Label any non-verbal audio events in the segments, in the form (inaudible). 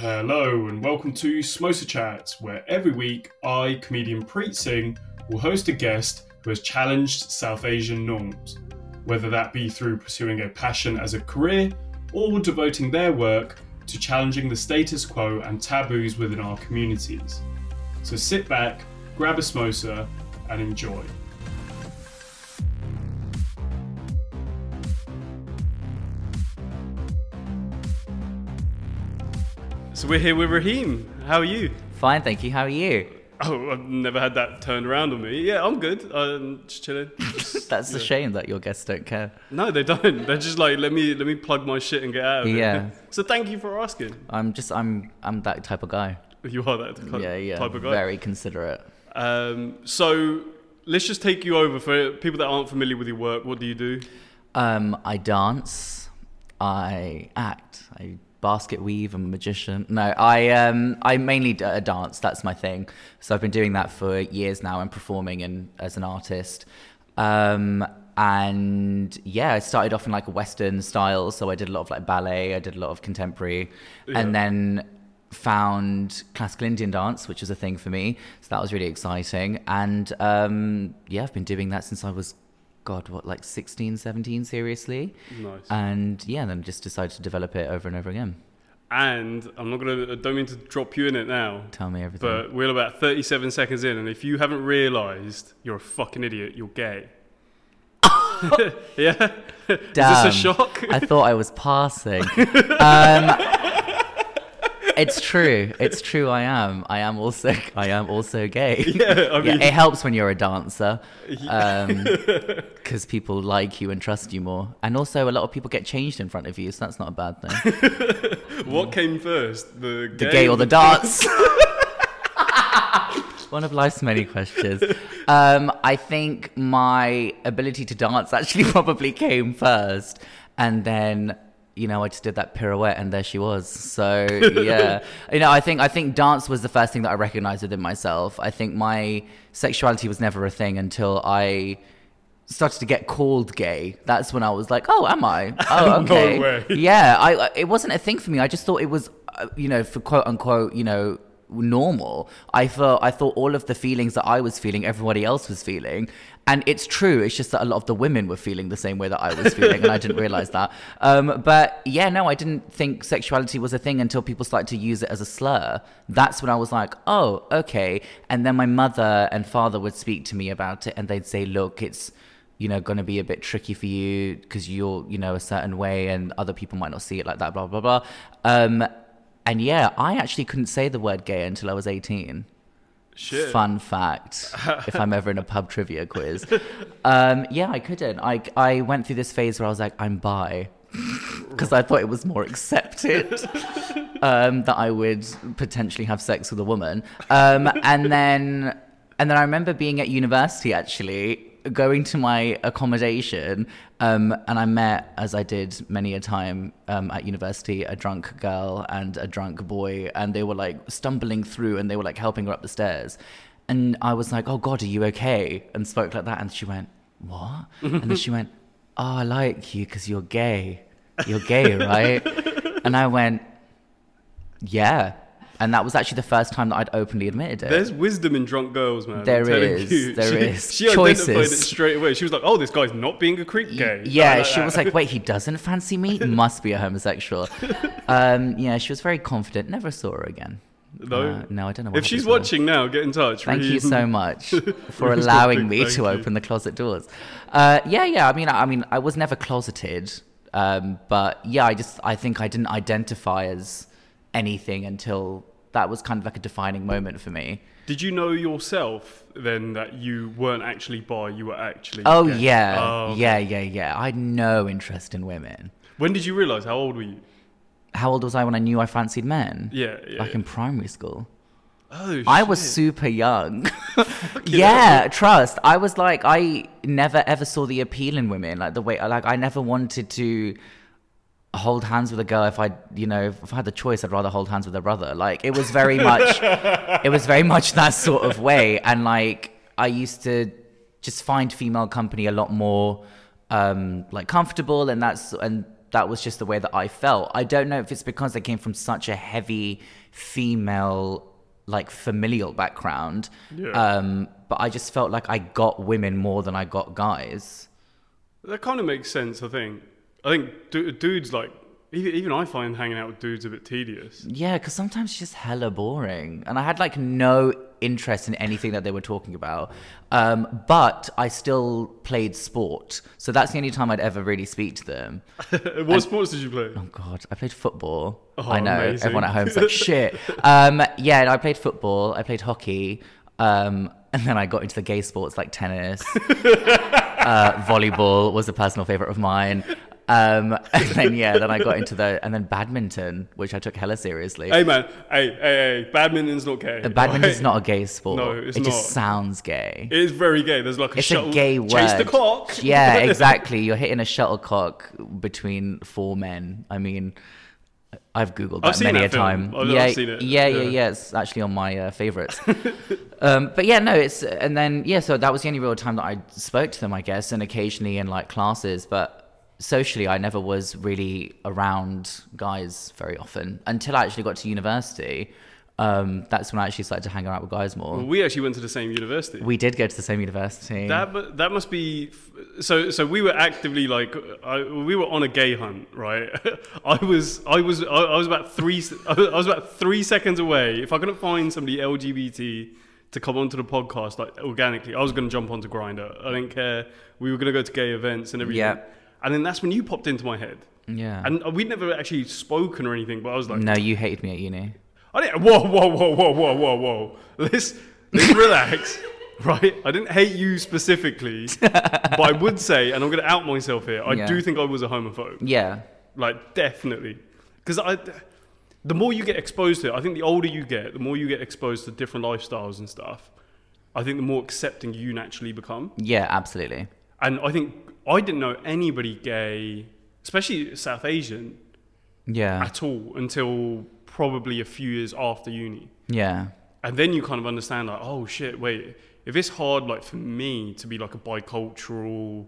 Hello and welcome to Smosa Chat, where every week I, comedian Preet Singh, will host a guest who has challenged South Asian norms, whether that be through pursuing a passion as a career or devoting their work to challenging the status quo and taboos within our communities. So sit back, grab a smosa, and enjoy. We're here with Raheem. How are you? Fine, thank you. How are you? Oh, I've never had that turned around on me. Yeah, I'm good. I'm just chilling. (laughs) That's a shame that your guests don't care. No, they don't. They're just like, let me let me plug my shit and get out of it. Yeah. (laughs) So thank you for asking. I'm just I'm I'm that type of guy. You are that type, of guy? Yeah, yeah. type of guy. Very considerate. Um, so let's just take you over for people that aren't familiar with your work. What do you do? Um, I dance. I act. I basket weave. I'm a magician. No, I um I mainly d- uh, dance. That's my thing. So I've been doing that for years now and performing and as an artist. Um, and yeah, I started off in like a Western style. So I did a lot of like ballet. I did a lot of contemporary, Yeah. and then found classical Indian dance, which was a thing for me. So that was really exciting. And um, yeah, I've been doing that since I was, God, what, like 16, 17, seriously? Nice. And yeah, then just decided to develop it over and over again. And I'm not gonna. I don't mean to drop you in it now, Tell me everything. but we're about 37 seconds in, and if you haven't realised, you're a fucking idiot. You're gay. (laughs) yeah. Is Damn. this a shock? I thought I was passing. (laughs) um, it's true. It's true. I am. I am also. I am also gay. (laughs) yeah. I mean, yeah, it helps when you're a dancer because (laughs) people like you and trust you more. And also, a lot of people get changed in front of you, so that's not a bad thing. (laughs) what came first, the the gay or the dance? One of life's many questions. Um, I think my ability to dance actually probably came first, and then you know I just did that pirouette, and there she was. So (laughs) yeah, you know I think I think dance was the first thing that I recognized within myself. I think my sexuality was never a thing until I started to get called gay. That's when I was like, oh, am I? (laughs) Oh, No okay. way. Yeah, I, I- it wasn't a thing for me. I just thought it was, uh, you know, for quote unquote, you know, normal. I felt I thought all of the feelings that I was feeling, everybody else was feeling, and it's true. It's just that a lot of the women were feeling the same way that I was feeling, and I didn't realize that. Um, but yeah, no, I didn't think sexuality was a thing until people started to use it as a slur. That's when I was like, oh, okay. And then my mother and father would speak to me about it, and they'd say, look, it's you know, going to be a bit tricky for you because you're, you know, a certain way and other people might not see it like that, blah, blah, blah. Um, and yeah, I actually couldn't say the word gay until I was 18. Shit. Fun fact, if I'm ever in a pub trivia quiz. Um, yeah, I couldn't. I, I went through this phase where I was like, I'm bi. (laughs) Because I thought it was more accepted (laughs) um, that I would potentially have sex with a woman. Um, and then, and then I remember being at university actually, going to my accommodation, um, and I met, as I did many a time um, at university, a drunk girl and a drunk boy, and they were like stumbling through, and they were like helping her up the stairs, and I was like, "Oh God, are you okay?" and spoke like that, and she went, "What?" (laughs) and then she went, "Oh, I like you because you're gay. You're gay, right?" (laughs) and I went, "Yeah." And that was actually the first time that I'd openly admitted it. There's wisdom in drunk girls, man. There is, You. there she, is. She identified it Choices. straight away. She was like, "Oh, this guy's not being a creep gay." Yeah, Like she that. was like, "Wait, he doesn't fancy me? (laughs) Must be a homosexual." um, yeah, she was very confident. Never saw her again. No? Uh, no, I don't know. If she's happened to her. watching now, get in touch. Thank you so (laughs) much for allowing me to you. open the closet doors. Uh, yeah, yeah. I mean, I, I mean, I was never closeted, um, but yeah, I just, I think I didn't identify as anything until that was kind of like a defining moment for me. Did you know yourself then that you weren't actually bi? You were actually. Oh gay? yeah, Oh, yeah, yeah, yeah. I had no interest in women. When did you realize? How old were you? How old was I when I knew I fancied men? Yeah, yeah. Like yeah. in primary school. oh, I was super young. (laughs) (laughs) yeah, trust. I was like, I never ever saw the appeal in women. Like the way, like I never wanted to hold hands with a girl. If I, you know, if I had the choice, I'd rather hold hands with a brother. Like it was very much, (laughs) it was very much that sort of way. And like I used to just find female company a lot more um like comfortable and that's and that was just the way that I felt. I don't know if it's because I came from such a heavy female like familial background. Yeah. Um, but I just felt like I got women more than I got guys. That kind of makes sense, I think. I think du- dudes like even, even I find hanging out with dudes a bit tedious. Yeah, because sometimes it's just hella boring. And I had like no interest in anything that they were talking about. Um, but I still played sport. So that's the only time I'd ever really speak to them. (laughs) what sports did you play? Oh, God. I played football. Oh, I know. amazing. Everyone at home's like, (laughs) shit. Um, yeah, and I played football. I played hockey. Um, and then I got into the gay sports like tennis. (laughs) uh, volleyball was a personal favorite of mine. Um, (laughs) and then (laughs) yeah, then I got into the and then badminton, which I took hella seriously. Hey man, hey, hey, hey, badminton's not gay. Badminton's right? not a gay sport. No, it's it not. just sounds gay. It is very gay. There's like a It's shuttle. a gay word. Chase the cock. (laughs) Yeah, exactly. You're hitting a shuttlecock between four men. I mean, I've googled that I've many that a time. I've- yeah, seen it. yeah, yeah, Yeah. yeah. It's actually on my uh, favorites. um, but yeah, no, it's and then yeah. So that was the only real time that I spoke to them, I guess, and occasionally in like classes, but. Socially, I never was really around guys very often until I actually got to university. Um, that's when I actually started to hang out with guys more. Well, we actually went to the same university. We did go to the same university. That that must be so. So we were actively like I, we were on a gay hunt, right? (laughs) I was I was I, I was about three (laughs) I was about three seconds away. If I couldn't find somebody LGBT to come onto the podcast like organically, I was going to jump onto Grindr. I didn't care. We were going to go to gay events and everything. Yeah. And then that's when you popped into my head. yeah. And uh, we'd never actually spoken or anything, but I was like, no, you hated me at uni. I didn't. Whoa, whoa, whoa, whoa, whoa, whoa, whoa. Let's let's relax, (laughs) right? I didn't hate you specifically, but I would say, and I'm going to out myself here. I Yeah. do think I was a homophobe, Yeah. like definitely, because I. The more you get exposed to it, I think the older you get, the more you get exposed to different lifestyles and stuff. I think the more accepting you naturally become. Yeah, absolutely. And I think I didn't know anybody gay, especially South Asian, Yeah. at all until probably a few years after uni. Yeah. and then you kind of understand like oh shit wait if it's hard like for me to be like a bicultural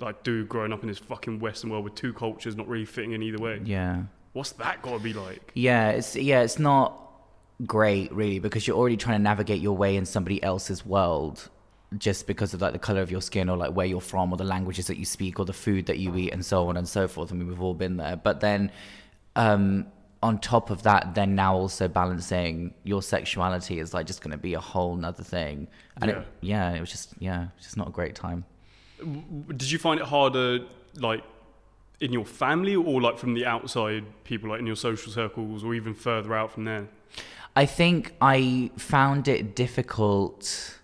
like dude growing up in this fucking western world with two cultures not really fitting in either way Yeah. what's that got to be like Yeah, it's yeah, it's not great really because you're already trying to navigate your way in somebody else's world just because of like the color of your skin or like where you're from or the languages that you speak or the food that you eat and so on and so forth. I mean, we've all been there. But then um on top of that, then now also balancing your sexuality is like just going to be a whole nother thing. And Yeah. it, yeah, it was just yeah, it's just not a great time. did you find it harder like in your family or like from the outside people like in your social circles or even further out from there I think I found it difficult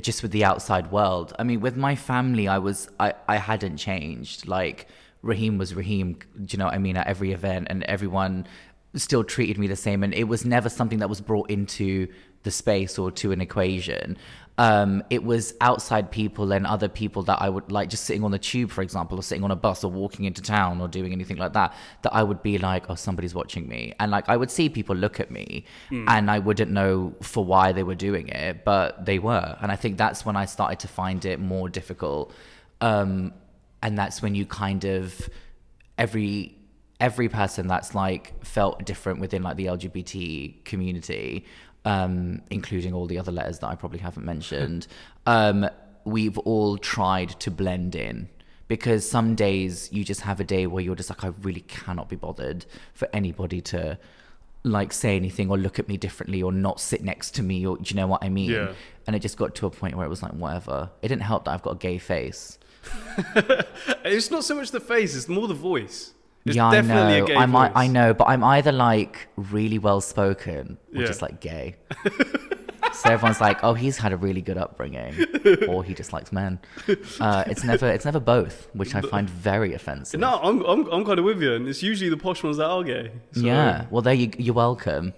just with the outside world. I mean, with my family, I was I, I hadn't changed. Like Raheem was Raheem. Do you know what I mean? At every event, and everyone still treated me the same, and it was never something that was brought into the space or to an equation. Um, it was outside people and other people that I would like just sitting on the tube, for example, or sitting on a bus or walking into town or doing anything like that, that I would be like, oh, somebody's watching me. And like I would see people look at me and I wouldn't know for why they were doing it, but they were. And I think that's when I started to find it more difficult. Um, and that's when you kind of every every person that's like felt different within like the LGBT community, um, including all the other letters that I probably haven't mentioned, (laughs) um, we've all tried to blend in. Because some days you just have a day where you're just like, I really cannot be bothered for anybody to like say anything or look at me differently or not sit next to me or do you know what I mean? Yeah. And it just got to a point where it was like, whatever. It didn't help that I've got a gay face. (laughs) it's not so much the face it's more the voice it's yeah, I know. a gay I'm, I. I know, but I'm either like really well spoken or Yeah. just like gay. (laughs) so everyone's like, "Oh, he's had a really good upbringing," or he just likes men. Uh, it's never, it's never both, which I find very offensive. no I'm, I'm, I'm kind of with you and it's usually the posh ones that are gay So, Yeah. Well, there you, you're welcome.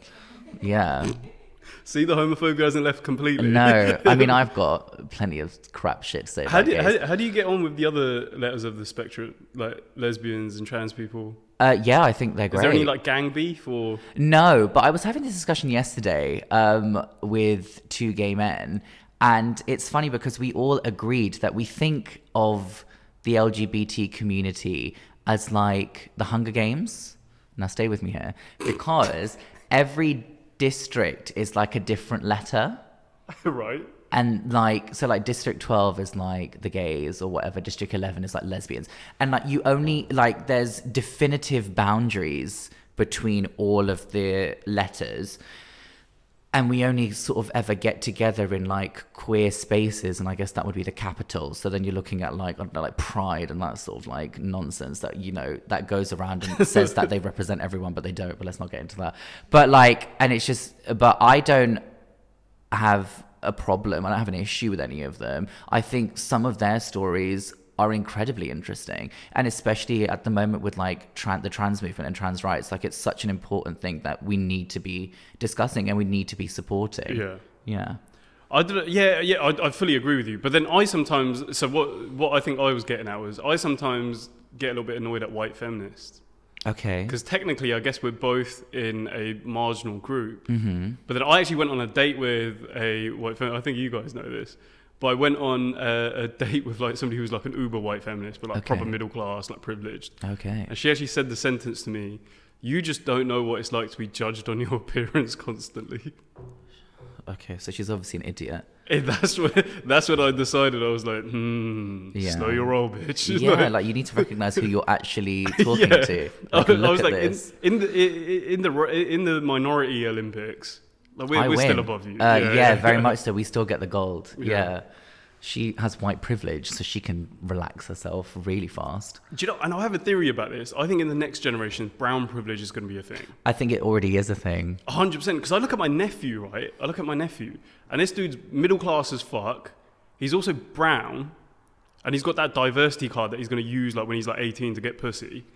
Yeah. See the homophobia hasn't left completely No, I mean (laughs) I've got plenty of crap shit to say How do, you, how, how do you get on with the other letters of the spectrum, like lesbians and trans people? Uh, yeah, I think they're great. Is there any like gang beef or? No, but I was having this discussion yesterday um, with two gay men, and it's funny because we all agreed that we think of the LGBT community as like the Hunger Games. Now stay with me here because every district is like a different letter. (laughs) right. And like so like district 12 is like the gays or whatever district 11 is like lesbians. And like you only like there's definitive boundaries between all of the letters and we only sort of ever get together in like queer spaces and i guess that would be the capital. So then you're looking at like I don't know, like pride and that sort of like nonsense that you know that goes around and (laughs) says that they represent everyone but they don't but let's not get into that. But like and it's just but i don't have a problem. I don't have an issue with any of them. I think some of their stories are incredibly interesting and especially at the moment with like tran- the trans movement and trans rights like it's such an important thing that we need to be discussing and we need to be supporting Yeah. yeah I don't, yeah, yeah, I, I fully agree with you. But then I sometimes, so what, what I think I was getting at was, I sometimes get a little bit annoyed at white feminists okay because technically, I guess we're both in a marginal group. mm-hmm. But then I actually went on a date with a white feminist. I think you guys know this. But I went on a, a date with like somebody who was like an uber white feminist, but like Okay. proper middle class, like privileged. okay And she actually said the sentence to me: "You just don't know what it's like to be judged on your (laughs) appearance constantly." okay so she's obviously an idiot (laughs) And that's when that's when I decided I was like, hmm, Yeah. slow your roll, bitch. (laughs) yeah like you need to recognize who you're actually talking Yeah. to I, like, I look was like, in, in the in the in the minority Olympics, like we're, I we're win. still above you. Uh, yeah, very much so. We still get the gold. Yeah. Yeah. She has white privilege, so she can relax herself really fast. Do you know? And I have a theory about this. I think in the next generation, brown privilege is going to be a thing. I think it already is a thing. hundred percent. Because I look at my nephew, right? I look at my nephew, and this dude's middle class as fuck. He's also brown, and he's got that diversity card that he's going to use like when he's like eighteen to get pussy.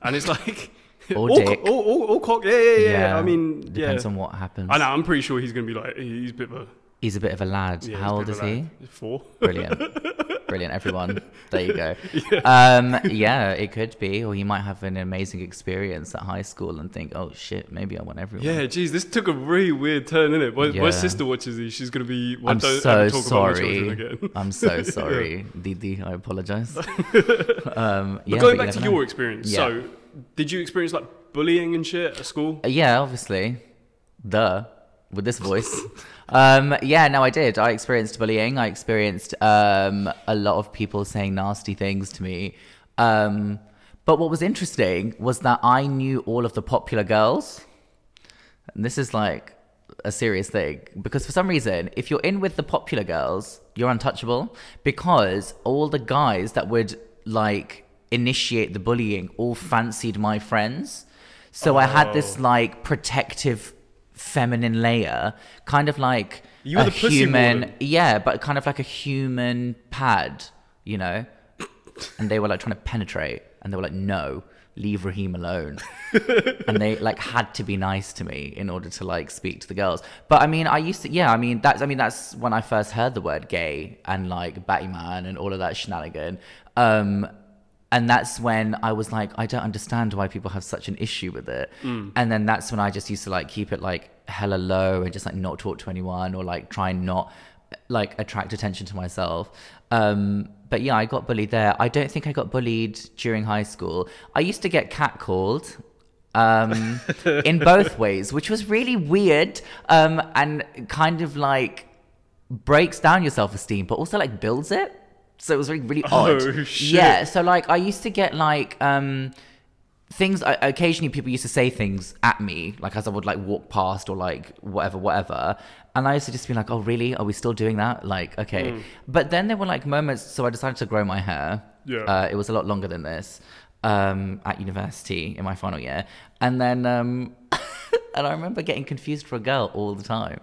And it's (laughs) like Or all, dick. co- all, all, all cock. Yeah, yeah, yeah. I mean, depends yeah. on what happens. I know. I'm pretty sure he's going to be like he's a bit of a. He's a bit of a lad. Yeah, How old is a bit of a he? Four. Brilliant. Brilliant, everyone. There you go. (laughs) Um, yeah, it could be. Or he might have an amazing experience at high school and think, oh shit, maybe I want everyone. Yeah, geez, this took a really weird turn, innit? My, my Yeah. my sister watches these. She's going to be. Well, I'm don't so talk about my sorry. (laughs) I'm so (laughs) sorry, Didi. I apologize. um, But going but back to never your experience, Yeah. so did you experience like bullying and shit at school? Uh, Yeah, obviously. The With this voice. (laughs) um, yeah, no, I did. I experienced bullying. I experienced um, a lot of people saying nasty things to me. Um, but what was interesting was that I knew all of the popular girls. And this is like a serious thing because for some reason, if you're in with the popular girls, you're untouchable because all the guys that would like initiate the bullying all fancied my friends. So I had this Oh. like protective feminine layer, kind of like You a human, yeah, but kind of like a human pad, you know. And they were like trying to penetrate, and they were like, "No, leave Raheem alone." (laughs) and they like had to be nice to me in order to like speak to the girls. But I mean, I used to, yeah, I mean, that's, I mean, that's when I first heard the word gay and like Batty Man and all of that shenanigan. Um, and that's when I was like, I don't understand why people have such an issue with it. And then that's when I just used to like keep it like hella low and just like not talk to anyone or like try and not like attract attention to myself. Um, but yeah, I got bullied there. I don't think I got bullied during high school. I used to get catcalled um, (laughs) in both ways, which was really weird um, and kind of like breaks down your self esteem, but also like builds it. So it was really, really odd. Oh, shit. Yeah. So like I used to get like um, things. I, occasionally, people used to say things at me, like as I would like walk past or like whatever, whatever. And I used to just be like, "Oh, really? Are we still doing that?" Like, okay. But then there were like moments. So I decided to grow my hair. Yeah. Uh, it was a lot longer than this um, at university in my final year, and then um, (laughs) and I remember getting confused for a girl all the time.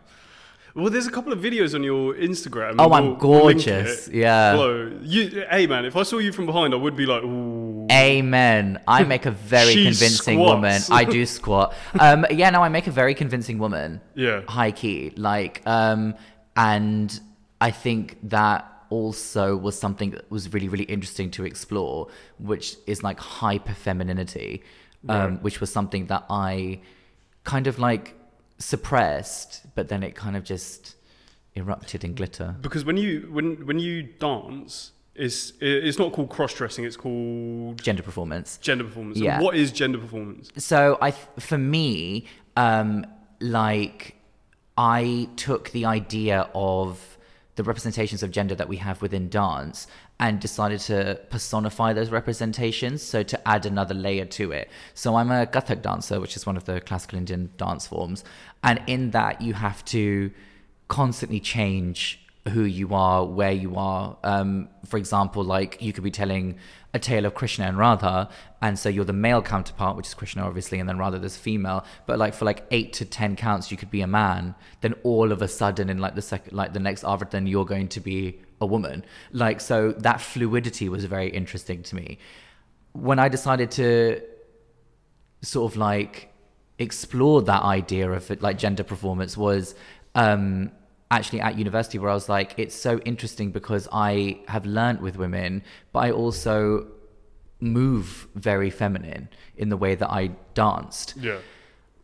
Well, there's a couple of videos on your Instagram. Oh, I'm we'll- we'll gorgeous. Yeah. Bro, you, hey man, if I saw you from behind, I would be like, ooh. Amen. I (laughs) make a very convincing woman. I do (laughs) squat. Um, yeah, no, I make a very convincing woman. Yeah. High key. Like, um, and I think that also was something that was really, really interesting to explore, which is like hyper femininity, um, Right. which was something that I kind of like suppressed, but then it kind of just erupted in glitter. Because when you when when you dance, It's it's not called cross dressing. It's called Gender performance. gender performance. And Yeah. what is gender performance? So I, for me, um, like I took the idea of the representations of gender that we have within dance and decided to personify those representations. So to add another layer to it. So I'm a Kathak dancer, which is one of the classical Indian dance forms, and in that you have to constantly change who you are, where you are. Um, for example, like you could be telling a tale of Krishna and Radha, and so you're the male counterpart, which is Krishna, obviously, and then Radha there's female. But like for like eight to ten counts, you could be a man. Then all of a sudden, in like the second, like the next avatar, then you're going to be a woman. Like so, that fluidity was very interesting to me. When I decided to sort of like explore that idea of it, like gender performance was um actually at university where I was like it's so interesting because I have learnt with women but I also move very feminine in the way that I danced Yeah.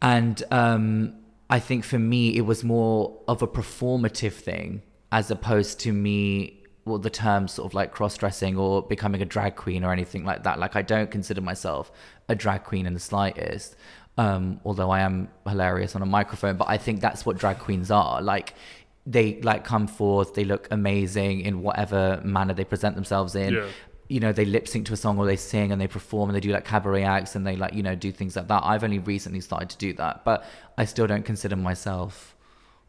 and um, I think for me, it was more of a performative thing as opposed to me, well, the term sort of like cross dressing or becoming a drag queen or anything like that. Like, I don't consider myself a drag queen in the slightest, um, although I am hilarious on a microphone. But I think that's what drag queens are. Like, they like come forth, they look amazing in whatever manner they present themselves in Yeah. you know they lip sync to a song or they sing and they perform and they do like cabaret acts and they like you know do things like that i've only recently started to do that but i still don't consider myself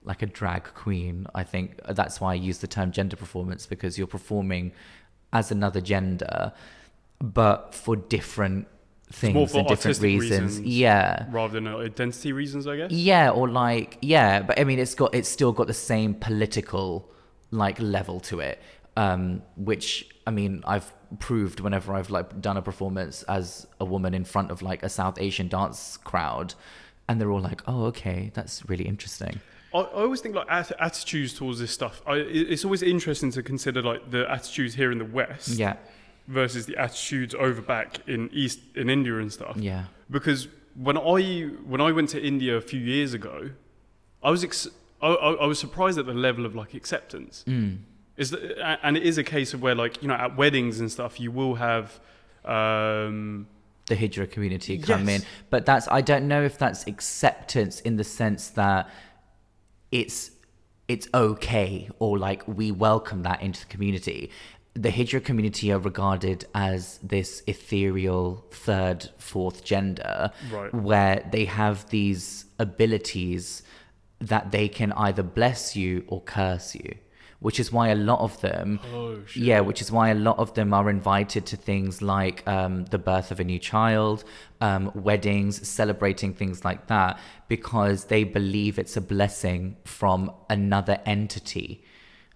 like a drag queen i think that's why i use the term gender performance because you're performing as another gender but for different things and different reasons. reasons. yeah Rather than uh, identity reasons, I guess. yeah or like yeah but i mean it's got it's still got the same political like level to it um which i mean i've proved whenever i've like done a performance as a woman in front of like a south asian dance crowd and they're all like oh okay that's really interesting I, I always think like at- attitudes towards this stuff. I, it's always interesting to consider like the attitudes here in the West yeah versus the attitudes over back in East in India and stuff. yeah Because when I when I went to India a few years ago, I was ex- I, I, was surprised at the level of like acceptance. mm. Is that, and it is a case of where like you know at weddings and stuff you will have. Um, the hijra community come Yes. in but that's i don't know if that's acceptance in the sense that it's it's okay or like we welcome that into the community the hijra community are regarded as this ethereal third fourth gender Right. where they have these abilities that they can either bless you or curse you which is why a lot of them oh yeah, which is why a lot of them are invited to things like um, the birth of a new child, um, weddings, celebrating things like that, because they believe it's a blessing from another entity.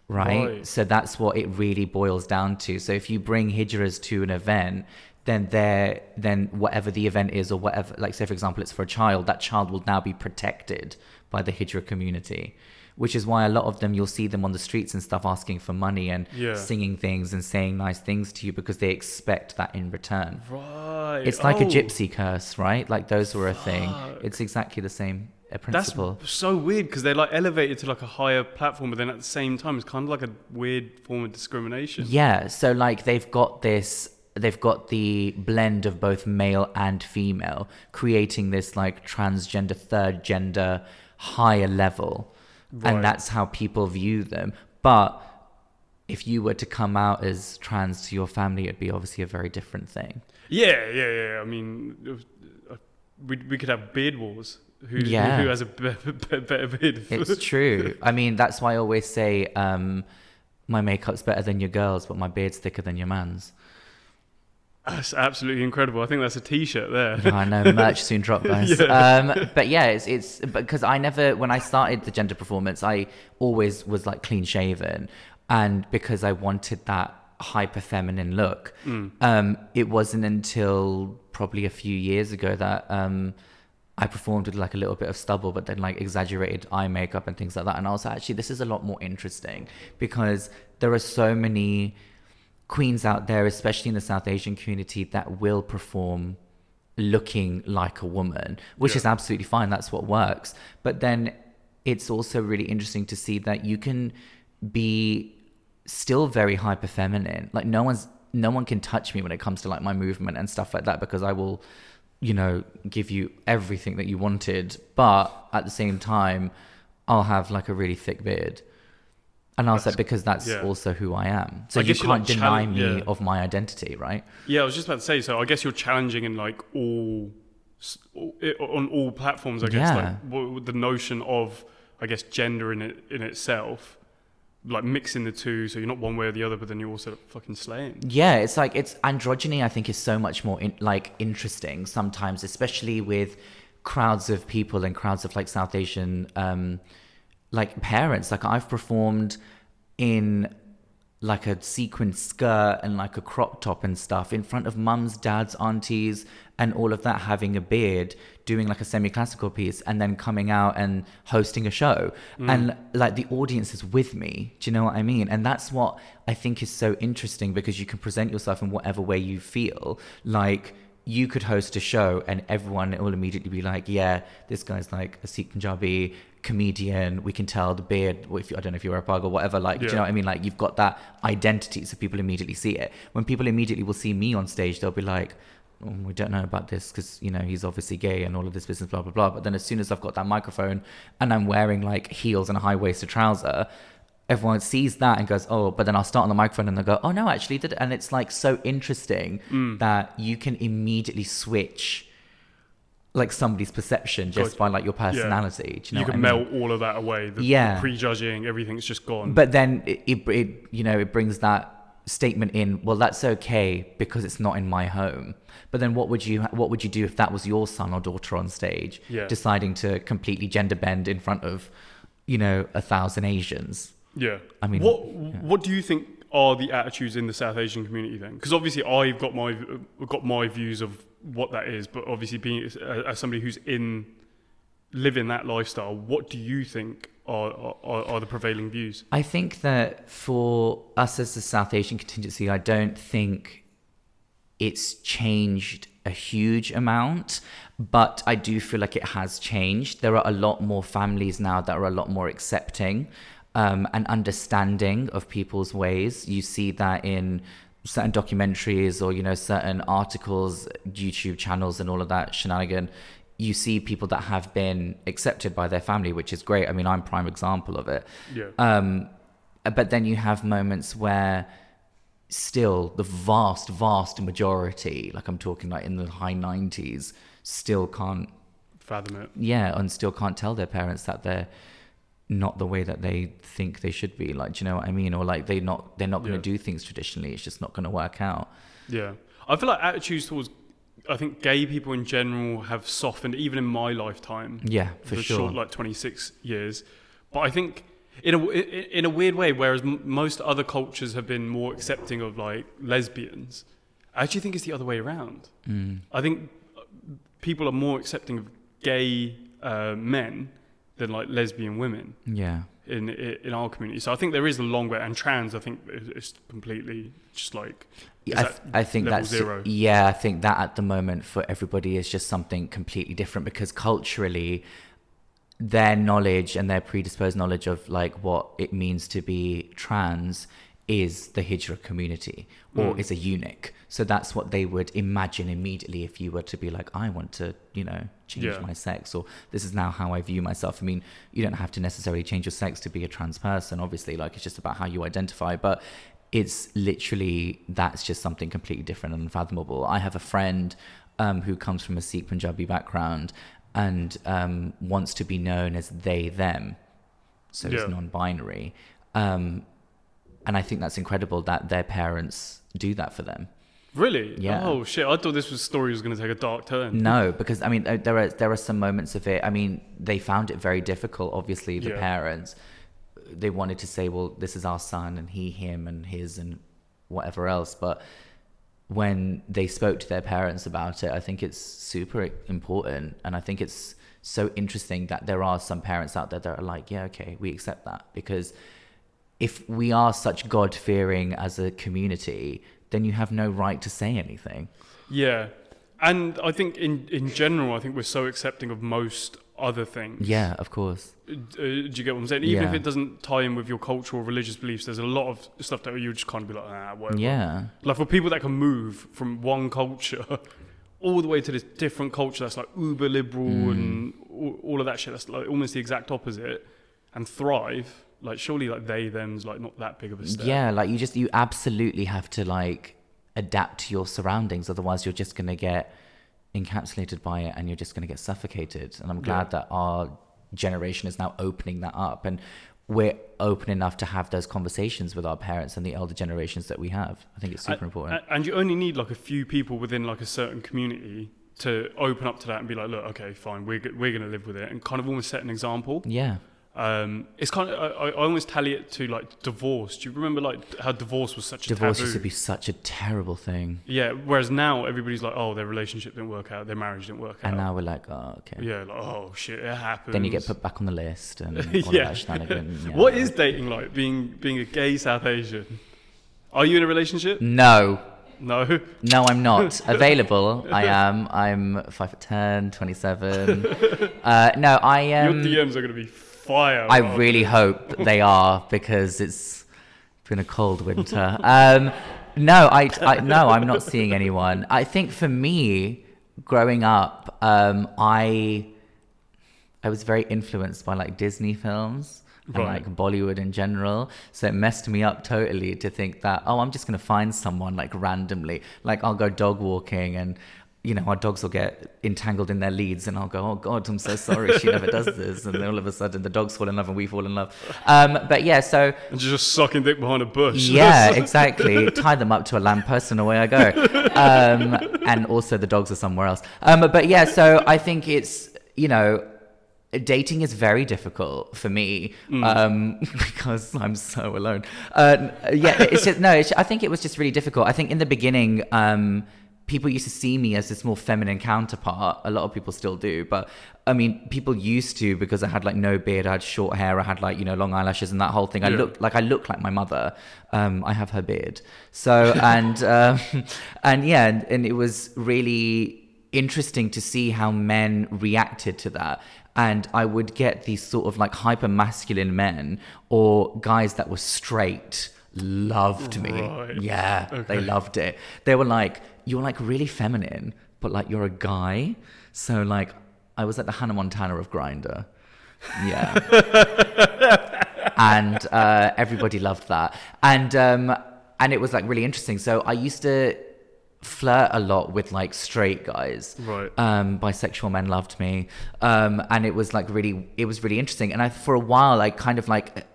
Right? Right. So that's what it really boils down to. So if you bring hijras to an event, then they're then whatever the event is or whatever like say for example it's for a child, that child will now be protected by the hijra community. Which is why a lot of them you'll see them on the streets and stuff asking for money and Yeah. singing things and saying nice things to you because they expect that in return. Right. It's like a Oh, gypsy curse, right? Like those were a thing. It's exactly the same uh, That's so weird because they're like elevated to like a higher platform, but then at the same time, it's kind of like a weird form of discrimination. Yeah, so like they've got this they've got the blend of both male and female creating this like transgender third gender higher level Right. and that's how people view them but if you were to come out as trans to your family it'd be obviously a very different thing Yeah, yeah, yeah. I mean, uh, we we could have beard wars. Who Yeah. who has a be- be- better beard? it's (laughs) true i mean that's why i always say um my makeup's better than your girl's but my beard's thicker than your man's That's absolutely incredible. I think that's a T-shirt there. (laughs) I know merch soon drop, (laughs) guys. Um, but yeah, it's it's because I never when I started the gender performance, I always was like clean shaven, and because I wanted that hyper feminine look, um, it wasn't until probably a few years ago that um, I performed with like a little bit of stubble, but then like exaggerated eye makeup and things like that, and I was like, actually, this is a lot more interesting because there are so many queens out there, especially in the South Asian community, that will perform looking like a woman, which Yeah. is absolutely fine. That's what works. But then it's also really interesting to see that you can be still very hyper feminine. Like no one's no one can touch me when it comes to like my movement and stuff like that because I will, you know, give you everything that you wanted, but at the same time, I'll have like a really thick beard. And I was like, because that's yeah. also who I am. So I you can't like, deny me yeah. of my identity, right? Yeah, I was just about to say. So I guess you're challenging in like all s- all- i- on all platforms. I guess Yeah. like the notion of I guess gender in it in itself, like mixing the two. So you're not one way or the other, but then you're also fucking slaying. Yeah, it's like it's androgyny. I think is so much more in, like interesting sometimes, especially with crowds of people and crowds of like South Asian um, like parents. Like I've performed in like a sequin skirt and like a crop top and stuff in front of mums, dads, aunties, and all of that having a beard, doing like a semi classical piece, and then coming out and hosting a show. Mm. And like the audience is with me. Do you know what I mean? And that's what I think is so interesting because you can present yourself in whatever way you feel. Like, you could host a show and everyone will immediately be like, yeah, this guy's like a Sikh Punjabi comedian. We can tell the beard, if you, I don't know if you're a pug or whatever, like, do you know what I mean? Like, you've got that identity, so people immediately see it. When people immediately will see me on stage, they'll be like, oh, we don't know about this because, you know, he's obviously gay and all of this business, blah, blah, blah. But then as soon as I've got that microphone and I'm wearing like heels and a high waisted trouser, everyone sees that and goes, oh, but then I'll start on the microphone and they'll go, oh, no, actually, did and it's like so interesting hmm. that you can immediately switch like somebody's perception just by like your personality. Do you know You can I mean? melt all of that away. The, Yeah. the prejudging, everything's just gone. But then it, it, it, you know, it brings that statement in. Well, that's okay because it's not in my home. But then, what would you what would you do if that was your son or daughter on stage, Yeah. deciding to completely gender bend in front of, you know, a thousand Asians? Yeah. I mean, what what do you think are the attitudes in the South Asian community then? Because obviously I've got my got my views of what that is, but obviously being as, as somebody who's in living that lifestyle, what do you think are are, are the prevailing views? I think that for us as the South Asian contingency, I don't think it's changed a huge amount, but I do feel like it has changed. There are a lot more families now that are a lot more accepting um, and understanding of people's ways. You see that in certain documentaries or, you know, certain articles, YouTube channels, and all of that shenanigan. You see people that have been accepted by their family, which is great. I mean, I'm prime example of it. Yeah. Um, but then you have moments where still the vast, vast majority, like I'm talking like in the high 90s, still can't, Fathom it. yeah, and still can't tell their parents that they're not the way that they think they should be. Like, do you know what I mean? Or like they not, they're not going to Yeah. do things traditionally. It's just not going to work out. Yeah. I feel like attitudes towards I think gay people in general have softened even in my lifetime. Yeah, for the sure. short like 26 years. But I think in a in a weird way, whereas m- most other cultures have been more accepting of like lesbians, I actually think it's the other way around. Mm. I think people are more accepting of gay uh, men than like lesbian women Yeah. in in our community. So I think there is a long way. And trans, I think, is is completely just like I, th- I think that's zero. yeah. I think that at the moment for everybody is just something completely different because culturally, their knowledge and their predisposed knowledge of like what it means to be trans is the hijra community or Mm. is a eunuch. So that's what they would imagine immediately if you were to be like, I want to, you know, change Yeah. my sex or this is now how I view myself. I mean, you don't have to necessarily change your sex to be a trans person, obviously, like it's just about how you identify. But it's literally that's just something completely different and unfathomable. I have a friend um, who comes from a Sikh Punjabi background and um, wants to be known as they them, so Yeah. it's non-binary. Um, and I think that's incredible that their parents do that for them. really. Yeah. Oh shit! I thought this was story was going to take a dark turn. No, because I mean uh, there are there are some moments of it. I mean they found it very difficult. Obviously, the Yeah. parents they wanted to say, well, this is our son, and he, him, and his, and whatever else. But when they spoke to their parents about it, I think it's super important, and I think it's so interesting that there are some parents out there that are like, yeah, okay, we accept that because if we are such God fearing as a community, then you have no right to say anything. Yeah, and I think in in general, I think we're so accepting of most other things. Yeah, of course. Uh, do you get what I'm saying? Even if it doesn't tie in with your cultural or religious beliefs, there's a lot of stuff that you just kind of be like, ah, whatever. Yeah. Like for people that can move from one culture (laughs) all the way to this different culture that's like uber liberal Mm. and all, all of that shit that's like almost the exact opposite and thrive, like surely like they them's like not that big of a step. Yeah, like you just you absolutely have to like adapt to your surroundings, otherwise you're just gonna get encapsulated by it and you're just gonna get suffocated. And I'm glad that our generation is now opening that up and we're open enough to have those conversations with our parents and the elder generations that we have. I think it's super important. And you only need like a few people within like a certain community to open up to that and be like, look, okay, fine, we're, we're going to live with it and kind of almost set an example. yeah. Um, it's kind of, I, I almost tally it to like divorce. Do you remember like how divorce was such a Divorce taboo? used to be such a terrible thing. Yeah, whereas now everybody's like, oh, their relationship didn't work out, their marriage didn't work out. And out. now we're like, oh, okay. yeah, like, oh shit, it happened. Then you get put back on the list and (laughs) all yeah. that shenanigan. (laughs) Yeah. What is dating like? Being being a gay South Asian. Are you in a relationship? No. No. (laughs) No, I'm not. Available, I am. I'm 5 foot 10, 27. Uh, no, I am. Your DMs are gonna be fire. I really hope they are because it's been a cold winter. Um, no, I, I no, I'm not seeing anyone. I think for me, growing up, um, I I was very influenced by like Disney films and like Bollywood in general. So it messed me up totally to think that oh, I'm just gonna find someone like randomly. Like I'll go dog walking and. You know, our dogs will get entangled in their leads, and I'll go, "Oh God, I'm so sorry. She never does (laughs) this." And then all of a sudden, the dogs fall in love, and we fall in love. Um, but yeah, so And you're just sucking dick behind a bush. yeah, (laughs) exactly. Tie them up to a lamppost and away I go. Um, and also the dogs are somewhere else. Um, but yeah, so I think it's, you know, dating is very difficult for me um, (laughs) because I'm so alone. Uh, yeah, it's just, no, it's, I think it was just really difficult. I think in the beginning, um, people used to see me as this more feminine counterpart. A lot of people still do, but I mean, people used to because I had like no beard, I had short hair, I had like you know long eyelashes and that whole thing. I Yeah. looked like I look like my mother. Um, I have her beard, so (laughs) and um, and yeah, and, and it was really interesting to see how men reacted to that. And I would get these sort of like hyper masculine men or guys that were straight loved me. Right. Yeah, they loved it. They were like, you're like really feminine, but like you're a guy. So like, I was like the Hannah Montana of Grindr. Yeah. and uh, everybody loved that. And um, and it was like really interesting. So I used to flirt a lot with like straight guys. Right. Um, bisexual men loved me. Um, and it was like really, it was really interesting. And I, for a while, I kind of like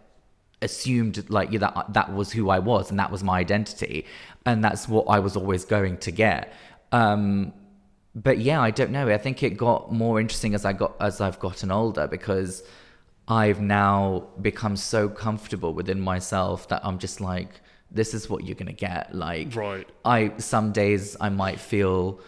assumed like yeah, that that was who I was and that was my identity and that's what I was always going to get. Um, but yeah, I don't know. I think it got more interesting as I got as I've gotten older because I've now become so comfortable within myself that I'm just like, this is what you're gonna get. Like, Right. I some days I might feel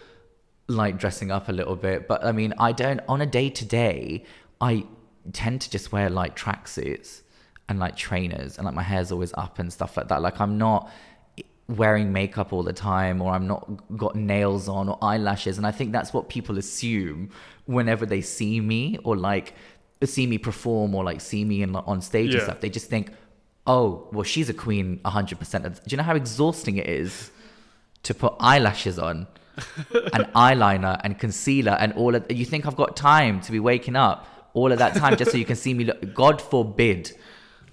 like dressing up a little bit, but I mean, I don't on a day to day. I tend to just wear like tracksuits and like trainers, and like my hair's always up and stuff like that. Like I'm not wearing makeup all the time, or I'm not got nails on or eyelashes, and I think that's what people assume whenever they see me or like see me perform or like see me in on stage and stuff. They just think, oh, well, she's a queen 100%. Do you know how exhausting it is to put eyelashes on (laughs) and eyeliner and concealer and all of you think I've got time to be waking up all of that time just so you can see me look God forbid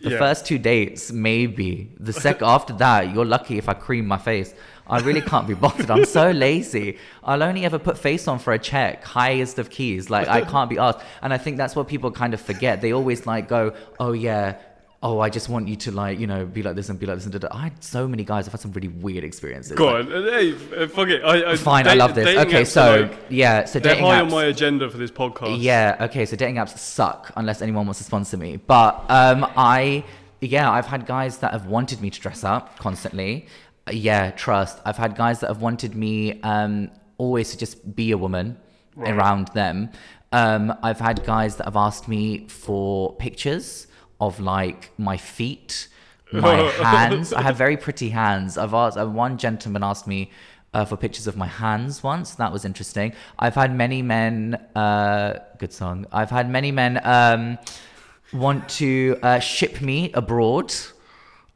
the Yeah. first two dates maybe. The second (laughs) after that you're lucky if I cream my face. I really can't be bothered. I'm so lazy. I'll only ever put face on for a check highest of keys. Like I can't be asked. And I think that's what people kind of forget. They always like go oh yeah oh, I just want you to like, you know, be like this and be like this and da, da. I had so many guys. I've had some really weird experiences. Go Like, on. Hey, fuck it. I, I, Fine, I love this. Okay, so like- yeah, so dating high apps. on my agenda for this podcast. Yeah, okay, so dating apps suck unless anyone wants to sponsor me. But um, I, yeah, I've had guys that have wanted me to dress up constantly. Yeah, trust. I've had guys that have wanted me um, always to just be a woman Right. around them. Um, I've had guys that have asked me for pictures of like my feet, (laughs) my hands. I have very pretty hands. I've asked. Uh, one gentleman asked me uh, for pictures of my hands once. That was interesting. I've had many men. Uh, good song. I've had many men um, want to uh, ship me abroad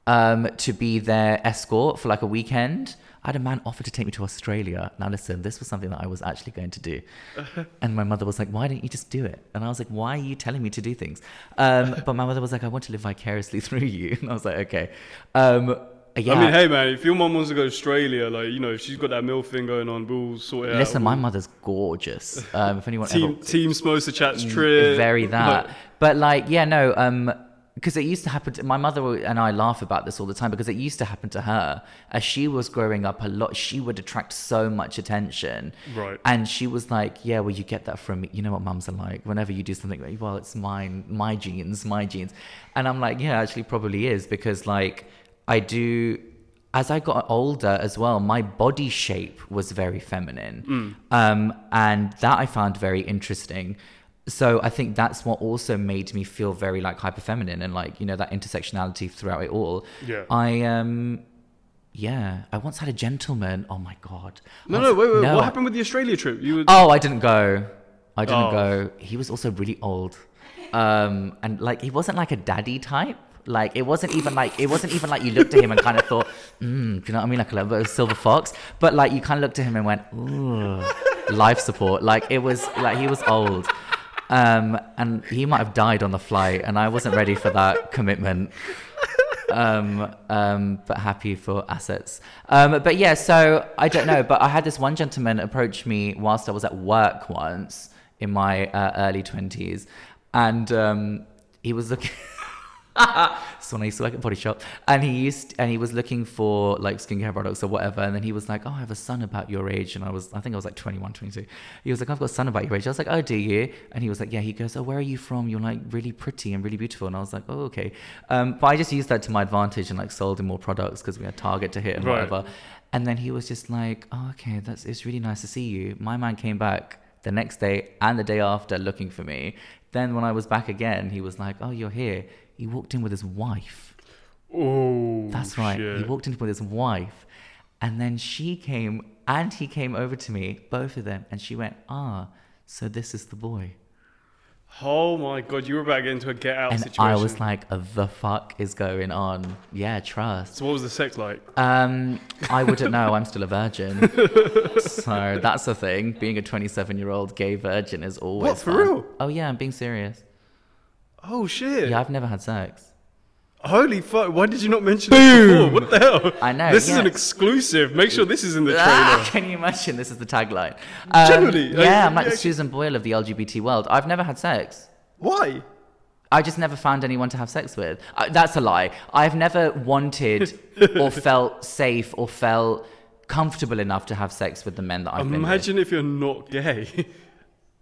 um, to be their escort for like a weekend. I had a man offer to take me to Australia. Now, listen, this was something that I was actually going to do. (laughs) And my mother was like, Why don't you just do it? And I was like, Why are you telling me to do things? Um, (laughs) but my mother was like, I want to live vicariously (laughs) through you. And I was like, Okay. Um, yeah. I mean, hey man, if your mom wants to go to Australia, like you know, if she's got that mill thing going on, we'll sort it out. Listen, my mother's gorgeous. Um, if anyone team ever, team Smosa chats trip, very that. But like, yeah, no, um, because it used to happen. To, my mother and I laugh about this all the time because it used to happen to her as she was growing up. A lot, she would attract so much attention, Right. And she was like, "Yeah, well, you get that from me. You know what mums are like. Whenever you do something, like, well, it's mine, my genes, my genes." And I'm like, "Yeah, actually, probably is because like I do." As I got older as well, my body shape was very feminine, um, and that I found very interesting so I think that's what also made me feel very like hyper feminine and like you know that intersectionality throughout it all. Yeah. I um, yeah. I once had a gentleman. Oh my god. No, Once- no, wait, wait. no, what I- happened with the Australia trip? You were, Oh, I didn't go. I didn't Oh. go. He was also really old, um, and like he wasn't like a daddy type. Like it wasn't even like it wasn't even like you looked at him and kind of thought, mm, do you know what I mean, like a little bit of silver fox. But like you kind of looked at him and went, ooh, life support. Like it was like he was old, um, and he might have died on the flight, and I wasn't ready for that commitment um, um, but happy for assets. Um, but yeah, so I don't know. But I had this one gentleman approach me whilst I was at work once in my uh, early twenties, and um, he was looking. (laughs) so when I used to work at Body Shop, and he used and he was looking for like skincare products or whatever, and then he was like, "Oh, I have a son about your age," and I was, I think I was like 21, 22. He was like, "I've got a son about your age." I was like, "Oh, do you?" And he was like, "Yeah." He goes, "Oh, where are you from? You're like really pretty and really beautiful." And I was like, "Oh, okay." Um, but I just used that to my advantage and like sold him more products because we had Target to hit and Right. whatever. And then he was just like, "Oh, okay, that's it's really nice to see you." My man came back the next day and the day after looking for me. Then when I was back again, he was like, "Oh, you're here." He walked in with his wife. oh, That's right. He walked in with his wife, and then she came and he came over to me, both of them, and she went, "Ah, so this is the boy." Oh my god, you were about to get into a get out And situation. I was like, "The fuck is going on?" Yeah, trust. so what was the sex like? Um, I wouldn't (laughs) know. I'm still a virgin, (laughs) so that's the thing. Being a 27 year old gay virgin is always What, for fun. real? Oh yeah, I'm being serious. Oh shit! Yeah, I've never had sex. Holy fuck! Why did you not mention this before? What the hell? I know, This is an exclusive. Make sure this is in the Ah, trailer. (laughs) can you imagine? This is the tagline. Um, Generally, yeah, I'm like the Susan Boyle of the LGBT world. I've never had sex. Why? I just never found anyone to have sex with. Uh, that's a lie. I've never wanted (laughs) or felt safe or felt comfortable enough to have sex with the men that I've been with. Imagine if you're not gay. (laughs)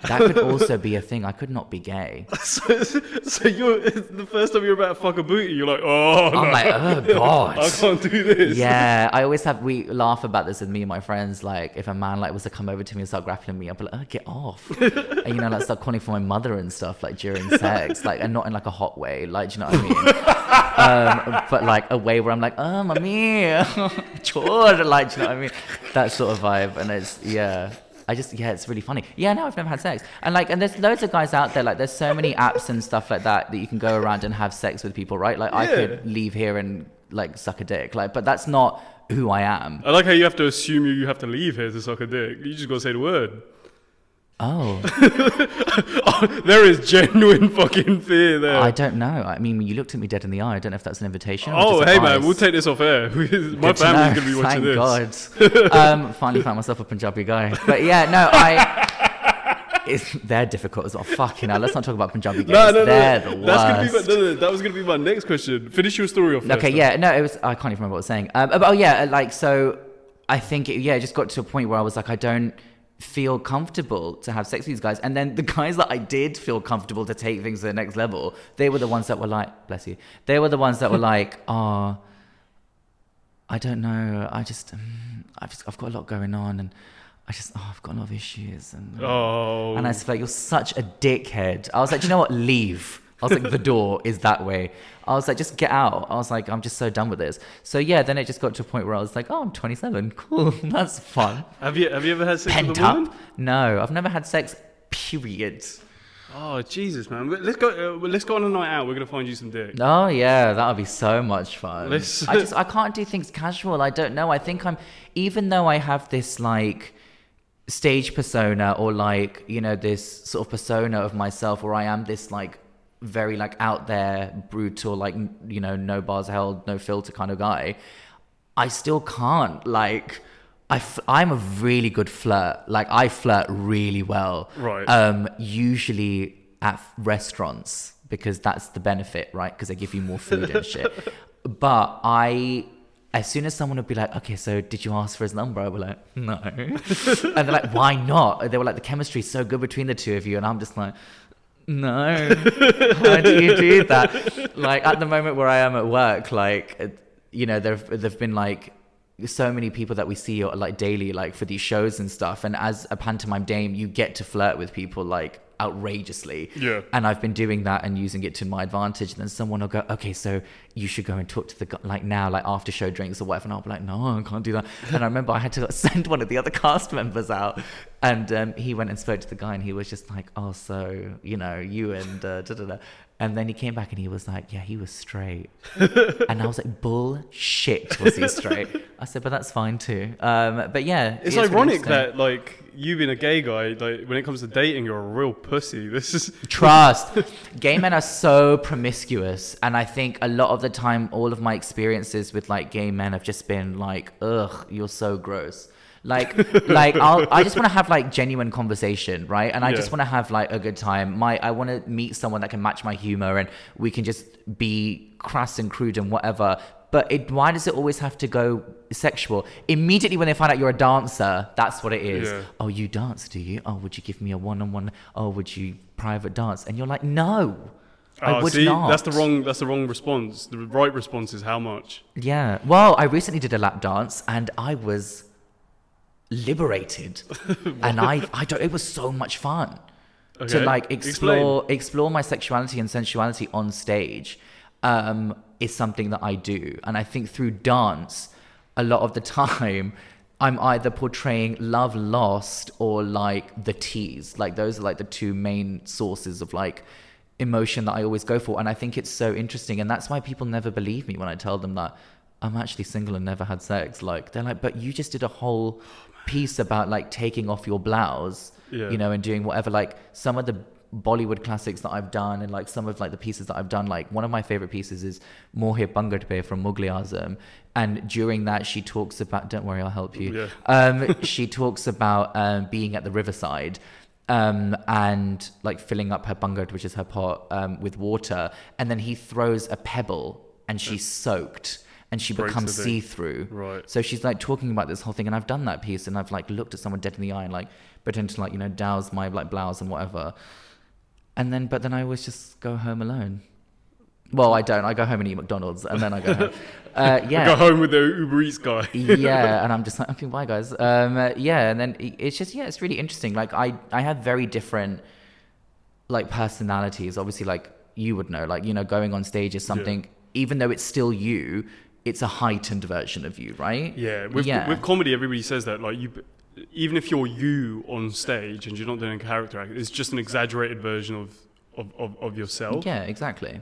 That could (laughs) also be a thing. I could not be gay. (laughs) so, so you're the first time you're about to fuck a booty, you're like, oh, no, I'm like, oh (laughs) god. I can't do this. Yeah, I always have. We laugh about this with me and my friends. Like, if a man like was to come over to me and start grappling me, I'd be like, oh, "Get off!" and you know, like start calling for my mother and stuff, like during sex, like, and not in like a hot way, like, do you know what I mean? um, but like a way where I'm like, "Oh, mami, chore," like, do you know what I mean? That sort of vibe, and it's yeah. I just yeah, it's really funny. Yeah, no, I've never had sex, and like, and there's loads of guys out there. Like, there's so many apps and stuff like that that you can go around and have sex with people, right? Like, I could leave here and like suck a dick, like, but that's not who I am. I like how you have to assume you, you have to leave here to suck a dick. You just gotta say the word. Oh, (laughs) Oh, there is genuine fucking fear there. I don't know. I mean, you looked at me dead in the eye. I don't know if that's an invitation. oh, hey man, we'll take this off air. (laughs) My Good family's gonna be watching Thank this. God. (laughs) um, finally found myself a Punjabi guy. But yeah, no, I. It's, they're difficult as well. Fucking hell. Let's not talk about Punjabi gays. No, no, no. they're the worst. That's gonna be my, no, no, that was gonna be my next question. Finish your story off. Okay, yeah, no, it was. I can't even remember what I was saying. Um, but oh yeah, like so, I think it, yeah, it just got to a point where I was like, I don't feel comfortable to have sex with these guys. And then the guys that I did feel comfortable to take things to the next level, they were the ones that were like, bless you, they were the ones that were (laughs) like, oh, I don't know, I just, um, I've just, I've got a lot going on, and I just, oh, I've got a lot of issues, and Oh. and I was like, you're such a dickhead. I was like, "Do you know what? Leave. I was like, the door is that way. I was like, just get out. I was like, I'm just so done with this. So yeah, then it just got to a point where I was like, oh, I'm 27. (laughs) Cool, that's fun. Have you have you ever had sex Pent with a woman? up? No, I've never had sex. Period. Oh Jesus, man! Let's go. Uh, let's go on a night out. We're gonna find you some dick. Oh yeah, that would be so much fun. Let's- I (laughs) just I can't do things casual. I don't know. I think I'm even though I have this like stage persona or like you know this sort of persona of myself where I am this like very like out there brutal like you know no bars held no filter kind of guy. I still can't like. I f- I'm a really good flirt. Like I flirt really well. Right. Um, usually at f- restaurants because that's the benefit, right? Because they give you more food and shit. (laughs) But I, as soon as someone would be like, "Okay, so did you ask for his number?" I would be like, "No," (laughs) and they're like, "Why not?" They were like, "The chemistry's so good between the two of you," and I'm just like. No, (laughs) how do you do that? Like at the moment where I am at work, like uh, you know, there there've been like so many people that we see like daily, like for these shows and stuff. And as a pantomime dame, you get to flirt with people like outrageously. Yeah. And I've been doing that and using it to my advantage. And then someone will go, okay, so you should go and talk to the guy like now, like after show drinks or whatever. And I'll be like, no, I can't do that. (laughs) And I remember I had to (laughs) send one of the other cast members out. And um, he went and spoke to the guy and he was just like, oh, so, you know, you and uh, da da da. And then he came back and he was like, yeah, he was straight. (laughs) and I was like, bullshit, was he straight? I said, but that's fine too. Um, but yeah. It's really ironic that like you being a gay guy, like when it comes to dating, you're a real pussy. (laughs) This is Trust. Gay men are so promiscuous, and I think a lot of the time, all of my experiences with like gay men have just been like, "Ugh, you're so gross." Like, (laughs) like I'll, I just want to have like genuine conversation, right? And I just want to have like a good time. My, I want to meet someone that can match my humor, and we can just be crass and crude and whatever. But it, why does it always have to go sexual? Immediately when they find out you're a dancer, that's what it is. Yeah. Oh, you dance, do you? Oh, would you give me a one-on-one? Oh, would you private dance? And you're like, no, I Oh, would see, not. that's the wrong. That's the wrong response. The right response is how much. Yeah. Well, I recently did a lap dance, and I was liberated, (laughs) and I, I don't. It was so much fun to Okay, like explain. explore explore my sexuality and sensuality on stage. Um, is something that I do, and I think through dance, a lot of the (laughs) time. I'm either portraying love lost or like the tease. Like those are like the two main sources of like emotion that I always go for. And I think it's so interesting. And that's why people never believe me when I tell them that I'm actually single and never had sex. Like they're like, but you just did a whole oh, piece about like taking off your blouse, Yeah. you know, and doing whatever. Like some of the Bollywood classics that I've done and like some of like the pieces that I've done. Like one of my favorite pieces is Mohe Panghat Pe from Mughal Azam. And during that, she talks about, don't worry, I'll help you. Yeah. Um, (laughs) she talks about um, being at the riverside um, and like filling up her bungad, which is her pot, um, with water. And then he throws a pebble and she's soaked and she Breaks becomes see through. Right. So she's like talking about this whole thing. And I've done that piece and I've like looked at someone dead in the eye and like pretend to like, you know, douse my like blouse and whatever. And then, but then I always just go home alone. Well, I don't. I go home and eat McDonald's, and then I go home. (laughs) Uh, yeah, Go home with the Uber Eats guy. yeah, (laughs) and I'm just like, okay, bye guys. Um, uh, yeah, and then it's just yeah, it's really interesting. Like I, I have very different like personalities. Obviously, like you would know, like you know, going on stage is something. Even though it's still you, it's a heightened version of you, right? Yeah, with Yeah. with comedy, everybody says that. Like you, even if you're you on stage and you're not doing a character act, it's just an exaggerated version of of, of, of yourself. Yeah, exactly.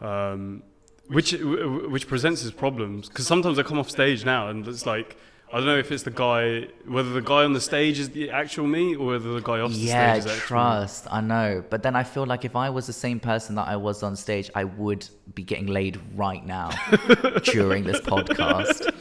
um, which which presents its problems because sometimes I come off stage now and it's like I don't know if it's the guy whether the guy on the stage is the actual me or whether the guy off the Yeah, stage is trust. I know, but then I feel like if I was the same person that I was on stage, I would be getting laid right now (laughs) during this podcast.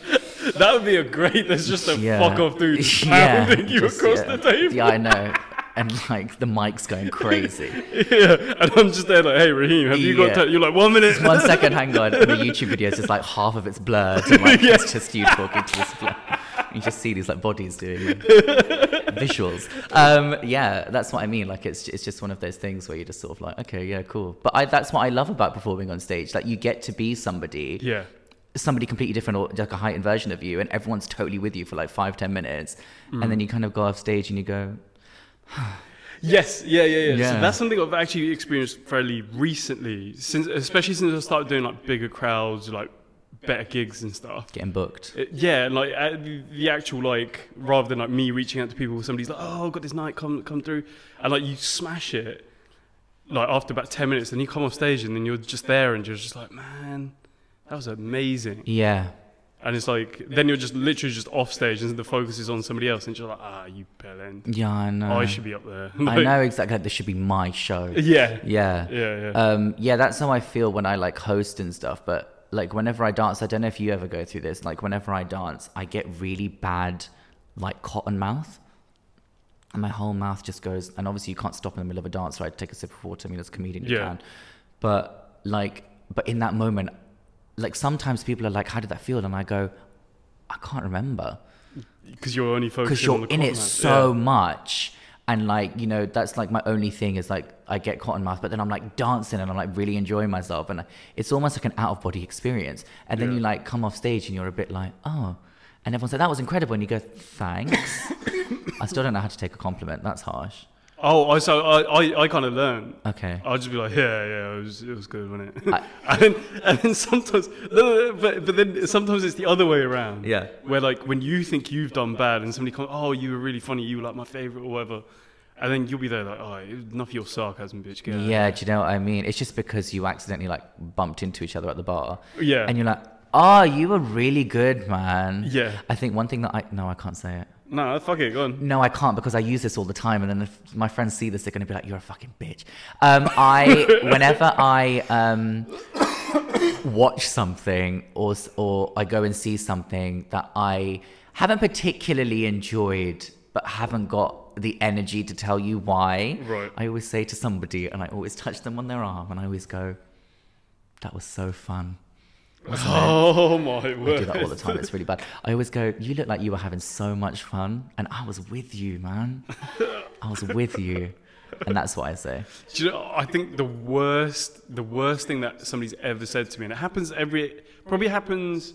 (laughs) That would be a great. There's just a Yeah. fuck off dude (laughs) Yeah, pounding you just- across yeah. the table. Yeah, I know. And like the mic's going crazy. (laughs) Yeah, and I'm just there like, hey Raheem, have you got? Yeah. Time? You're like one minute. One second, hang on. And the YouTube video is just like half of it's blurred. And like it's just you talking to this blur. You just see these like bodies doing like, visuals. Um, yeah, that's what I mean. Like it's it's just one of those things where you're just sort of like, okay, yeah, cool. But I, that's what I love about performing on stage. Like you get to be somebody Yeah, somebody completely different or like a heightened version of you and everyone's totally with you for like five ten minutes and Mm. then you kind of go off stage and you go (sighs) Yes, yeah, yeah, yeah. Yeah. So that's something I've actually experienced fairly recently, since especially since I started doing like bigger crowds, like better gigs and stuff. Getting booked. It- yeah, and like uh, the, the actual like rather than like me reaching out to people, somebody's like, "Oh, I've got this night, come come through," and like you smash it. Like after about ten minutes, then you come off stage and then you're just there and you're just like, "Man, that was amazing." Yeah. And it's like then you're just literally just off stage and the focus is on somebody else and you're like, "Ah, you bellend." Yeah, I know. I should be up there. I (laughs) know exactly. This should be my show. Yeah. Yeah. Yeah, yeah. Um, yeah, that's how I feel when I like host and stuff. But like whenever I dance, I don't know if you ever go through this. Like whenever I dance, I get really bad, like cotton mouth, and my whole mouth just goes. And obviously, you can't stop in the middle of a dance, right? Take a sip of water. I mean, as a comedian, you Yeah. can. But like, but in that moment, like sometimes people are like, "How did that feel?" And I go, "I can't remember." Because you're only focused. because you're the in it so Yeah. much and like you know that's like my only thing is like i get cotton mouth but then i'm like dancing and i'm like really enjoying myself and it's almost like an out of body experience and then Yeah. you like come off stage and you're a bit like oh and everyone said that was incredible and you go thanks (coughs) i still don't know how to take a compliment that's harsh Oh, I so I I, I kind of learned. okay I'll just be like, yeah, yeah, it was, it was good, wasn't it? I- (laughs) and, then, and then sometimes, no, but, but then sometimes it's the other way around. Yeah. Where like when you think you've done bad and somebody comes, oh, you were really funny, you were like my favorite or whatever, and then you'll be there like, oh, enough of your sarcasm, bitch. Get yeah do you know what i mean it's just because you accidentally like bumped into each other at the bar. Yeah. and you're like oh you were really good man Yeah. i think one thing that i no i can't say it no, fuck it, go on. No, I can't because I use this all the time, and then if my friends see this, they're going to be like, "You're a fucking bitch." Um, I, (laughs) whenever I um, watch something or or I go and see something that I haven't particularly enjoyed, but haven't got the energy to tell you why, Right. I always say to somebody, and I always touch them on their arm, and I always go, "That was so fun." Wasn't it?" Oh my I word. do that all the time. It's really bad. I always go, "You look like you were having so much fun," and I was with you, man. I was with you, and that's what I say. Do you know, I think the worst, the worst thing that somebody's ever said to me, and it happens every, probably happens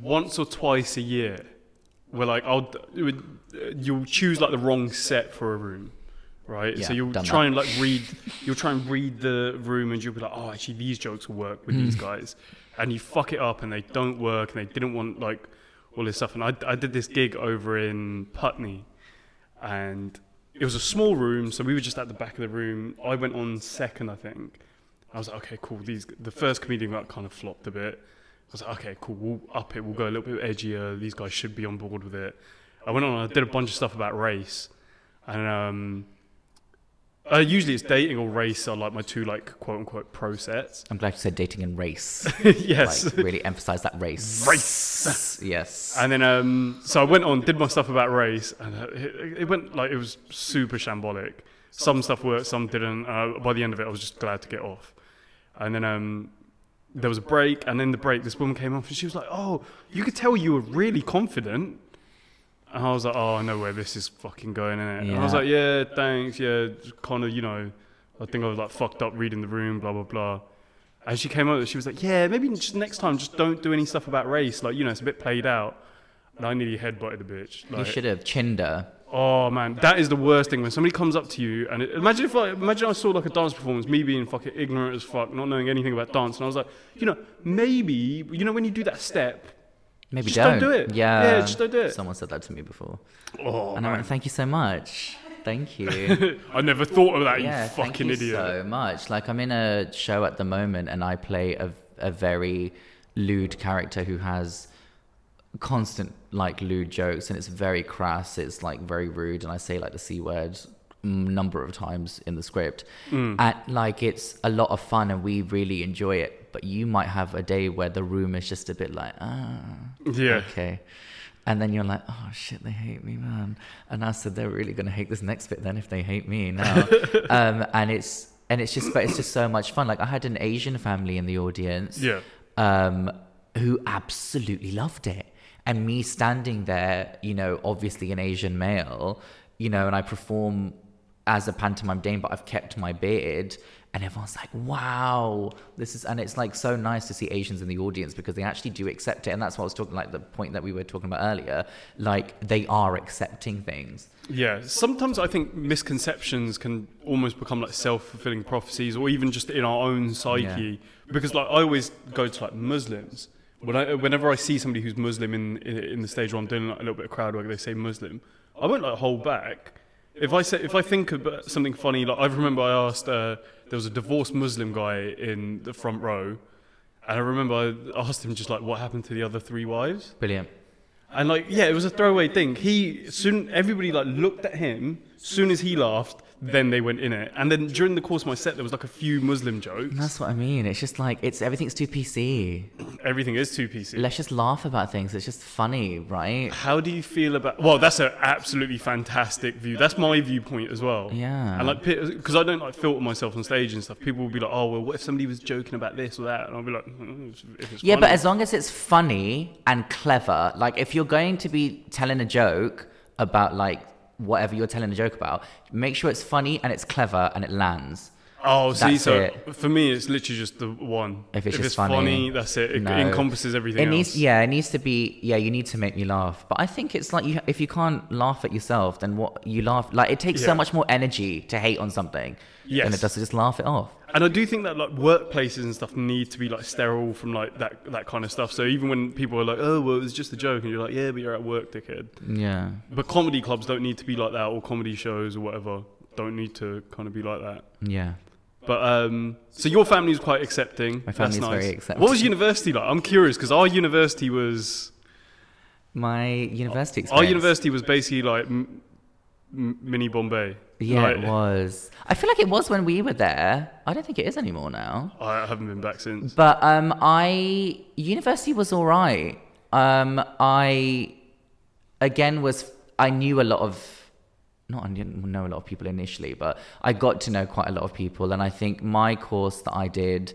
once or twice a year, where like I'll, would, you'll choose like the wrong set for a room, right? Yeah, so you'll try that. and like read, you'll try and read the room, and you'll be like, oh, actually these jokes will work with Hmm. these guys, and you fuck it up, and they don't work, and they didn't want like all this stuff, and I, I did this gig over in Putney, and it was a small room, so we were just at the back of the room. I went on second, I think. I was like, okay, cool. These the first comedian that kind of flopped a bit. I was like, okay, cool. We'll up it. We'll go a little bit edgier. These guys should be on board with it. I went on. I did a bunch of stuff about race, and um, uh, usually it's dating or race are like my two like quote unquote pro sets. I'm glad you said dating and race. (laughs) yes. Like really emphasize that race. Race. Yes. And then, um, so I went on, did my stuff about race, and uh, it, it went like it was super shambolic. Some stuff worked, some didn't. Uh, by the end of it, I was just glad to get off. And then um, there was a break, and in the break, this woman came off, and she was like, "Oh, you could tell you were really confident." And I was like, "Oh, I know where this is fucking going." Innit? And I was like, "Yeah, thanks. Yeah, kind of, you know, I think I was like fucked up reading the room, blah blah blah." And she came over, she was like, "Yeah, maybe just next time, just don't do any stuff about race. Like, you know, it's a bit played out." And I nearly headbutted the bitch. you Like, should have Chinder. oh man, that is the worst thing when somebody comes up to you and it, imagine if I imagine I saw like a dance performance, me being fucking ignorant as fuck, not knowing anything about dance, and I was like, you know, maybe you know when you do that step, Maybe Just don't. don't do it. Yeah. Yeah, just don't do it. Someone said that to me before, oh and I man, went, "Thank you so much. Thank you." (laughs) I never thought of that. yeah, you fucking thank you idiot. so much. Like I'm in a show at the moment, and I play a a very lewd character who has constant like lewd jokes, and it's very crass. It's like very rude, and I say like the c word number of times in the script. Mm. And like it's a lot of fun, and we really enjoy it. But you might have a day where the room is just a bit like ah Yeah. okay. And then you're like, oh shit, they hate me, man. And I said, they're really gonna hate this next bit then if they hate me now. (laughs) um, and it's and it's just, but it's just so much fun. Like I had an Asian family in the audience, Yeah. um, who absolutely loved it. And me standing there, you know, obviously an Asian male, you know, and I perform as a pantomime dame, but I've kept my beard. And everyone's like, "Wow, this is," and it's like so nice to see Asians in the audience because they actually do accept it, and that's what I was talking like the point that we were talking about earlier. Like they are accepting things. Yeah, sometimes I think misconceptions can almost become like self-fulfilling prophecies, or even just in our own psyche. yeah. Because like I always go to like Muslims. When I, whenever I see somebody who's Muslim in, in in the stage where I'm doing like, a little bit of crowd work, they say Muslim. I won't like hold back. If I say if I think about something funny, like I remember I asked uh, there was a divorced Muslim guy in the front row, and I remember I asked him just like what happened to the other three wives. Brilliant. And like, yeah, it was a throwaway thing. He soon everybody like looked at him. Soon as he laughed, then they went in it. And then during the course of my set, there was like a few Muslim jokes. That's what I mean. It's just like it's everything's too PC. (clears throat) Everything is two PC. Let's just laugh about things. It's just funny, right? How do you feel about? Well, that's an absolutely fantastic view. That's my viewpoint as well. Yeah. And like, because I don't like filter myself on stage and stuff. People will be like, "Oh, well, what if somebody was joking about this or that?" And I'll be like, "Mm, if it's Yeah, but as long as it's funny and clever, like if you're going to be telling a joke about like whatever you're telling a joke about, make sure it's funny and it's clever and it lands. Oh, see, That's so it. for me, it's literally just the one. If it's just funny, funny, that's it. It no. encompasses everything It else. needs, yeah, it needs to be, yeah, you need to make me laugh. But I think it's like you, if you can't laugh at yourself, then what you laugh like it takes Yeah. so much more energy to hate on something than Yes. it does to just laugh it off. And I do think that like workplaces and stuff need to be like sterile from like that that kind of stuff. So even when people are like, "Oh, well, it was just a joke," and you're like, "Yeah, but you're at work, dickhead." Yeah, But comedy clubs don't need to be like that, or comedy shows or whatever don't need to kind of be like that. yeah. But um, so your family's quite accepting. My family's That's nice. very accepting. What was university like? I'm curious because our university was My university our university was basically like m- m- mini Bombay. Yeah, Like, it was. I feel like it was when we were there. I don't think it is anymore now. I haven't been back since. But um, I university was all right. Um, I again was I knew a lot of not I didn't know a lot of people initially, but I got to know quite a lot of people, and I think my course that I did,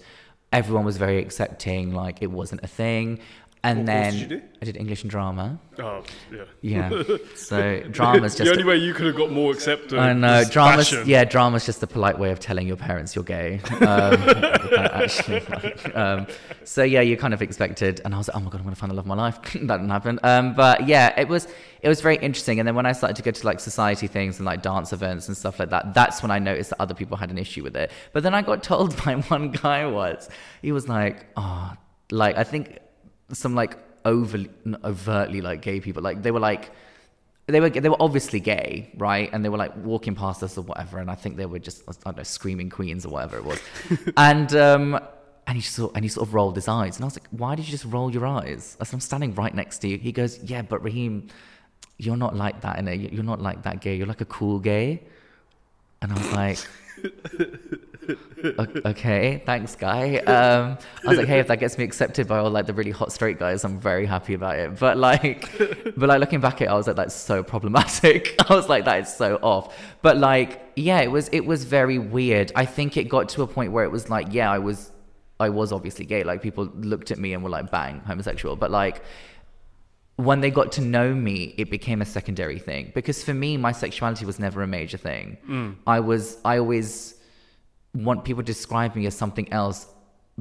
everyone was very accepting. Like it wasn't a thing. And What then did you do? I did English and drama. Oh, yeah. Yeah. (laughs) so drama's just the only way you could have got more acceptance. I know drama's fashion. yeah, drama's just the polite way of telling your parents you're gay. (laughs) Um, actually, like, um, so yeah, you kind of expected, and I was like, oh my god, I'm gonna find the love of my life. (laughs) that didn't happen. Um, but yeah, it was it was very interesting. And then when I started to go to like society things and like dance events and stuff like that, that's when I noticed that other people had an issue with it. But then I got told by one guy once, he was like, oh, like I think some like overly overtly like gay people, like they were like they were they were obviously gay, right? And they were like walking past us or whatever, and I think they were just I don't know screaming queens or whatever it was, (laughs) and um and he sort and he sort of rolled his eyes, and I was like, why did you just roll your eyes? I said, I'm standing right next to you. He goes, yeah, but Raheem, you're not like that, and you're not like that gay. You're like a cool gay, and I was like. (laughs) "O- okay, thanks, guy. Um, I was like, hey, if that gets me accepted by all like the really hot straight guys, I'm very happy about it. But like, but like looking back at it, I was like, that's so problematic. (laughs) I was like, that is so off. But like, yeah, it was it was very weird. I think it got to a point where it was like, yeah, I was I was obviously gay. Like people looked at me and were like, bang, homosexual. But like when they got to know me, it became a secondary thing. Because for me, my sexuality was never a major thing. I was, I always want people to describe me as something else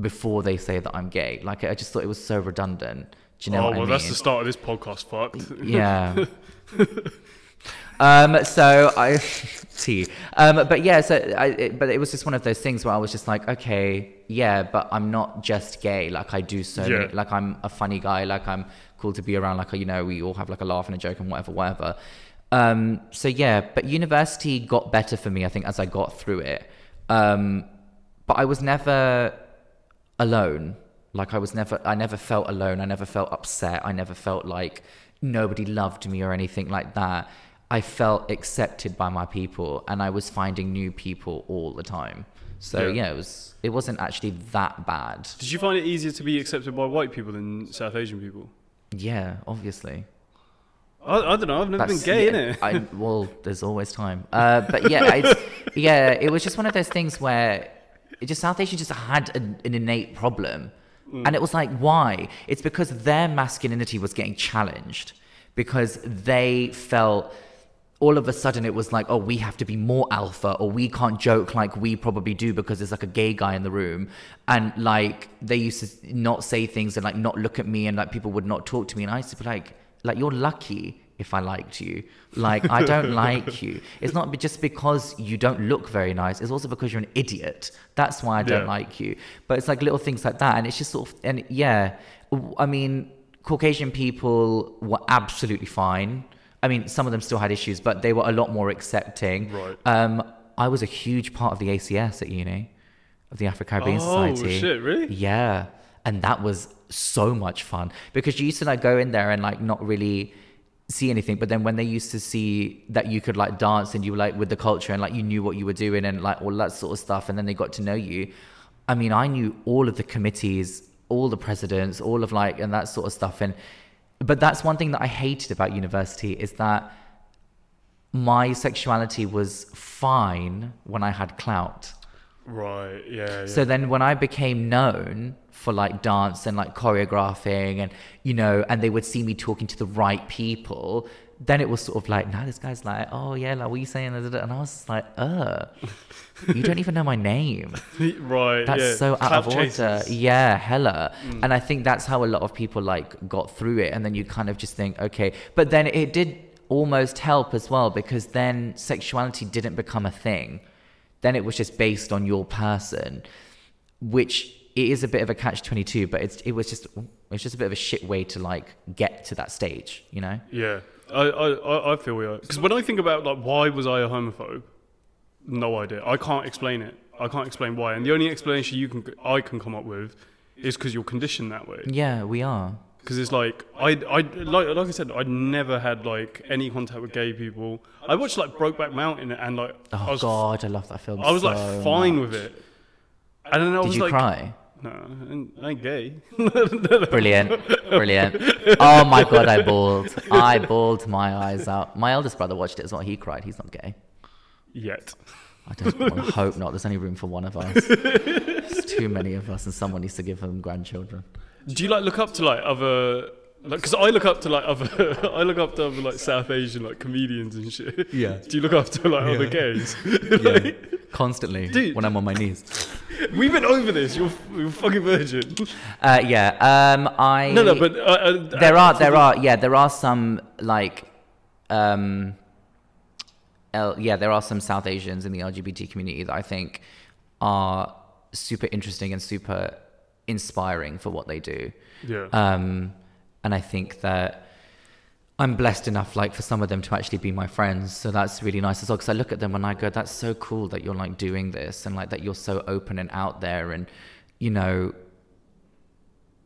before they say that I'm gay. Like I just thought it was so redundant. Do you know oh, well, that's the start of this podcast. Fucked. (laughs) Yeah. um. So I, (laughs) tea. Um. But yeah. So I. It, but it was just one of those things where I was just like, okay, yeah, but I'm not just gay. Like I do so Yeah. many. Like I'm a funny guy. Like I'm cool to be around. Like you know, we all have like a laugh and a joke and whatever, whatever. Um. So yeah. But university got better for me. I think as I got through it. Um. But I was never alone. Like I was never, I never felt alone. I never felt upset. I never felt like nobody loved me or anything like that. I felt accepted by my people, and I was finding new people all the time. So Yeah. yeah, it was. It wasn't actually that bad. Did you find it easier to be accepted by white people than South Asian people? Yeah, obviously. I, I don't know. I've never That's- been gay, yeah, innit? I, well, (laughs) there's always time. Uh, but yeah, it's, (laughs) yeah, it was just one of those things where it just South Asia just had an, an innate problem, mm. and it was like, why? It's because their masculinity was getting challenged. Because they felt all of a sudden it was like, oh, we have to be more alpha, or we can't joke like we probably do because there's like a gay guy in the room, and like they used to not say things and like not look at me, and like people would not talk to me, and I used to be like, like you're lucky if I liked you. Like I don't (laughs) like you. It's not just because you don't look very nice. It's also because you're an idiot. That's why I don't Yeah. like you. But it's like little things like that, and it's just sort of and yeah, I mean, Caucasian people were absolutely fine. I mean, some of them still had issues, but they were a lot more accepting. Right. Um, I was a huge part of the ACS at uni, of the Afro Caribbean Oh, Society. shit, really? Yeah, and that was so much fun because you used to like go in there and like not really see anything, but then when they used to see that you could like dance and you were like with the culture and like you knew what you were doing and like all that sort of stuff, and then they got to know you. I mean, I knew all of the committees, all the presidents, all of like and that sort of stuff, and but that's one thing that I hated about university is that my sexuality was fine when I had clout. Right. Yeah. yeah. So then when I became known for like dance and like choreographing and you know, and they would see me talking to the right people, then it was sort of like, now this guy's like, oh yeah, like what are you saying? And I was like, uh, you don't even know my name. (laughs) right. That's yeah. so out Clout of order. Yeah, hella. Mm. And I think that's how a lot of people like got through it. And then you kind of just think, okay. But then it did almost help as well because then sexuality didn't become a thing. Then it was just based on your person, which it is a bit of a catch twenty two. But it's it was just it's just a bit of a shit way to like get to that stage, you know? Yeah, I, I, I- I feel we are. Because when I think about like why was I a homophobe, no idea. I can't explain it. I can't explain why. And the only explanation you can I can come up with is because you're conditioned that way. Yeah, we are. Because it's like I, I like like I said, I never had like any contact with gay people. I watched like Brokeback Mountain and like Oh I was God, I love that film. I was like so fine much. with it. And then I Did was you like, cry? no, I ain't, gay. (laughs) Brilliant, (laughs) brilliant. Oh my god, I bawled. I bawled my eyes out. My eldest brother watched it as well. He cried. He's not gay. Yet. I don't to hope not. There's only room for one of us. (laughs) There's too many of us, and someone needs to give them grandchildren. Do you like look up to like other like? Because I look up to like other, (laughs) I look up to other like South Asian like comedians and shit. Yeah. Do you look up to like other Yeah. gays? (laughs) Yeah, constantly Dude. when I'm on my knees. (laughs) We've been over this. You're, you're a fucking virgin. Uh, yeah. Um, I No, no, but uh, uh, there are there are yeah there are some like um L, yeah there are some south asians in the lgbt community that i think are super interesting and super inspiring for what they do Yeah. um and i think that i'm blessed enough like for some of them to actually be my friends so that's really nice as well because i look at them and i go that's so cool that you're like doing this and like that you're so open and out there and you know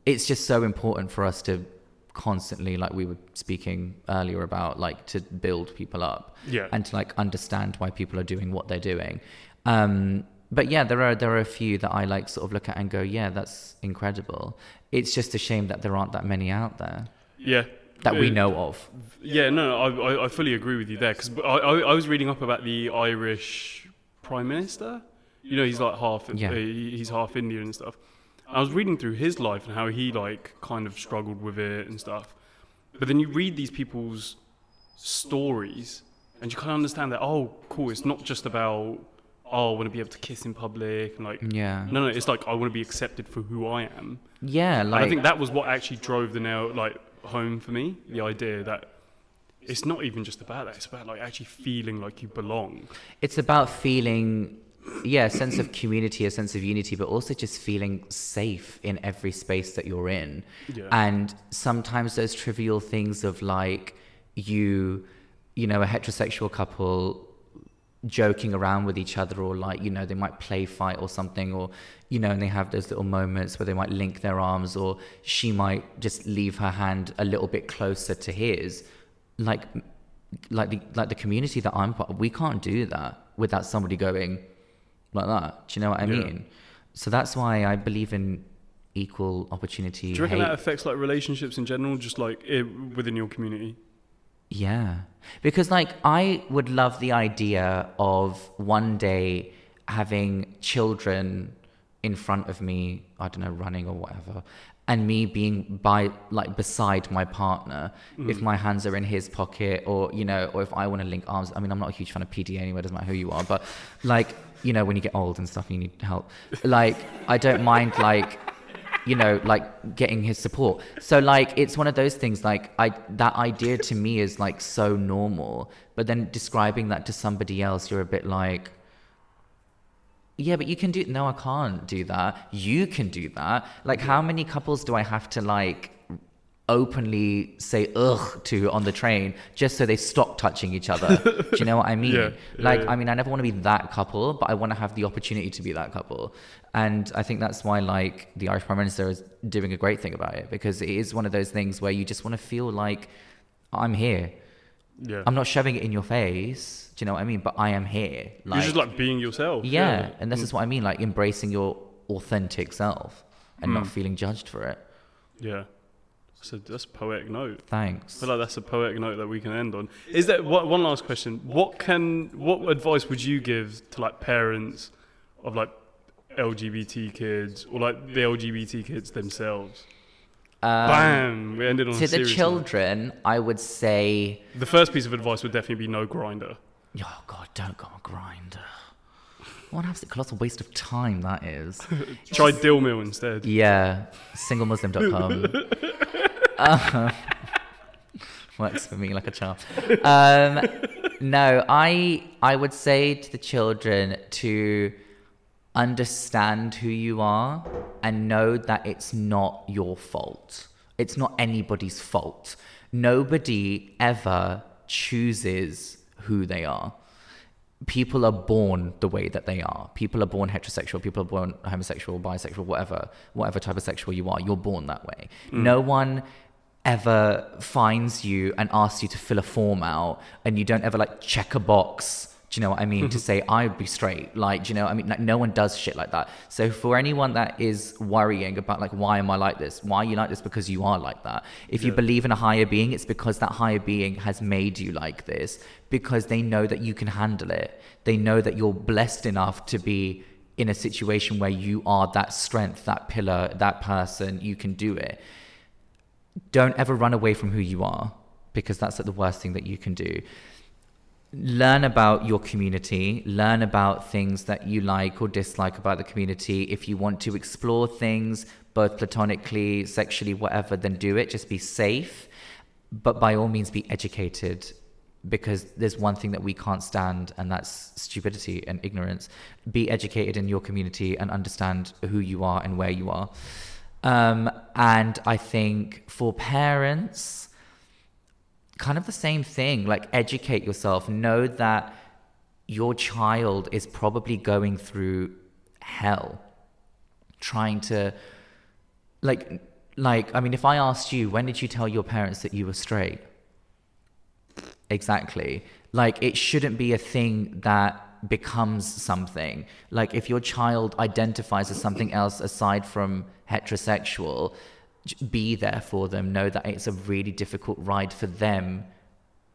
it's just so important for us to constantly like we were speaking earlier about like to build people up Yeah. and to like understand why people are doing what they're doing um but yeah there are there are a few that i like sort of look at and go yeah that's incredible it's just a shame that there aren't that many out there yeah. that we know of Yeah, no, I, I, fully agree with you there because I, I, I was reading up about the Irish Prime Minister. You know, he's like half, Yeah. uh, he- he's half Indian and stuff. I was reading through his life and how he like kind of struggled with it and stuff. But then you read these people's stories and you kind of understand that, oh, cool, it's not just about, oh, I want to be able to kiss in public and like, yeah no, no, it's like I want to be accepted for who I am. yeah And like I think that was what actually drove the nail like home for me. The idea that it's not even just about that; it's about like actually feeling like you belong. it's about feeling yeah a sense of community a sense of unity but also just feeling safe in every space that you're in Yeah. and sometimes those trivial things of like you you know a heterosexual couple joking around with each other or like you know they might play fight or something or you know and they have those little moments where they might link their arms or she might just leave her hand a little bit closer to his like like the like the community that I'm part of, we can't do that without somebody going like that. Do you know what I Yeah. mean? So that's why I believe in equal opportunity. Do you reckon hate- that affects like relationships in general, just like i within your community? Yeah. Because like I would love the idea of one day having children in front of me, I don't know, running or whatever, and me being by like beside my partner mm. if my hands are in his pocket or you know or if i want to link arms. I mean i'm not a huge fan of pda anyway doesn't matter who you are but like you know when you get old and stuff you need help. Like i don't mind like you know like getting his support so like it's one of those things like i that idea to me is like so normal but then describing that to somebody else you're a bit like yeah, but you can do no, I can't do that. You can do that. Like how many couples do I have to like openly say ugh to on the train just so they stop touching each other? do you know what I (laughs) mean? Yeah, like yeah. I mean I never want to be that couple, but I want to have the opportunity to be that couple. And I think that's why like the Irish Prime Minister is doing a great thing about it because it is one of those things where you just want to feel like I'm here. Yeah. I'm not shoving it in your face. Do you know what I mean? But I am here. You're just like being yourself. Yeah, and this mm. is what I mean, like embracing your authentic self and not mm. feeling judged for it. Yeah. So that's a poetic note. Thanks. I feel like that's a poetic note that we can end on. Is there one one last question? What can what advice would you give to like parents of like LGBT kids or like the LGBT kids themselves? Um, Bam! We ended on a to the serious note. children, I would say, The first piece of advice would definitely be no Grindr. oh God, don't go on Grindr. What an absolute colossal waste of time that is. (laughs) Try Dil Mil instead. Yeah, singlemuslim.com. (laughs) (laughs) works for me like a charm. Um, no, I I would say to the children to understand who you are and know that it's not your fault. It's not anybody's fault. Nobody ever chooses who they are people are born the way that they are. People are born heterosexual. People are born homosexual, bisexual, whatever, whatever type of sexual you are. You're born that way. No one ever finds you and asks you to fill a form out, and you don't ever like check a box. Do you know what I mean? to (laughs) say I'd be straight, like, do you know? what I mean, like, no one does shit like that. So for anyone that is worrying about like, why am I like this? Why are you like this? Because you are like that. If you believe in a higher being, it's because that higher being has made you like this because they know that you can handle it. They know that you're blessed enough to be in a situation where you are that strength, that pillar, that person, you can do it. Don't ever run away from who you are because that's like the worst thing that you can do. Learn about your community, learn about things that you like or dislike about the community. If you want to explore things, both platonically, sexually, whatever, then do it. Just be safe, but by all means be educated because there's one thing that we can't stand and that's stupidity and ignorance be educated in your community and understand who you are and where you are um, and i think for parents kind of the same thing like educate yourself. Know that your child is probably going through hell. Trying to like like i mean if i asked you when did you tell your parents that you were straight? Exactly. Like it shouldn't be a thing that becomes something. Like if your child identifies as something else aside from heterosexual, be there for them. Know that it's a really difficult ride for them,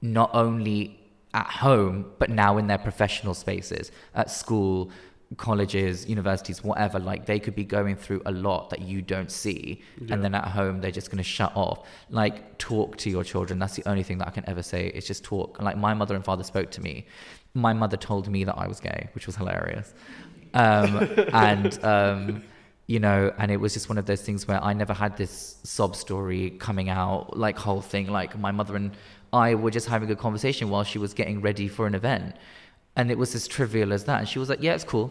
not only at home, but now in their professional spaces, at school, colleges, universities, whatever. Like they could be going through a lot that you don't see. And then at home, they're just going to shut off. Like talk to your children. That's the only thing that I can ever say It's just talk. Like my mother and father spoke to me. My mother told me that I was gay, which was hilarious. Um, and, um, you know, and it was just one of those things where I never had this sob story coming out, like whole thing. Like my mother and I were just having a conversation while she was getting ready for an event. And it was as trivial as that. And she was like, yeah, it's cool.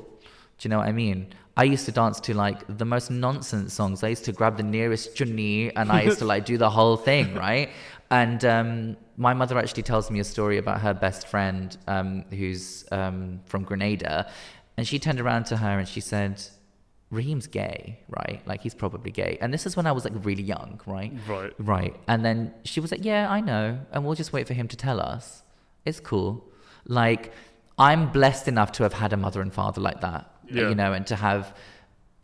Do you know what I mean? I used to dance to like the most nonsense songs. I used to grab the nearest Johnny and I used to like do the whole thing, right? And um, my mother actually tells me a story about her best friend um, who's um, from Grenada. And she turned around to her and she said, Raheem's gay, right? Like he's probably gay. And this is when I was like really young, right? Right. Right. And then she was like, Yeah, I know. And we'll just wait for him to tell us. It's cool. Like, I'm blessed enough to have had a mother and father like that, Yeah. you know, and to have,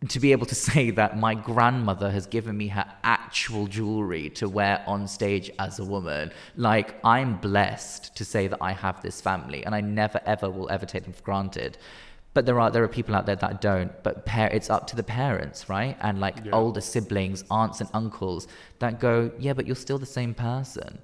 to be able to (laughs) say that my grandmother has given me her actual jewelry to wear on stage as a woman. Like, I'm blessed to say that I have this family and I never ever will ever take them for granted. But there are there are people out there that don't. But par- it's up to the parents, right? And like Yeah. older siblings, aunts and uncles that go, yeah, but you're still the same person.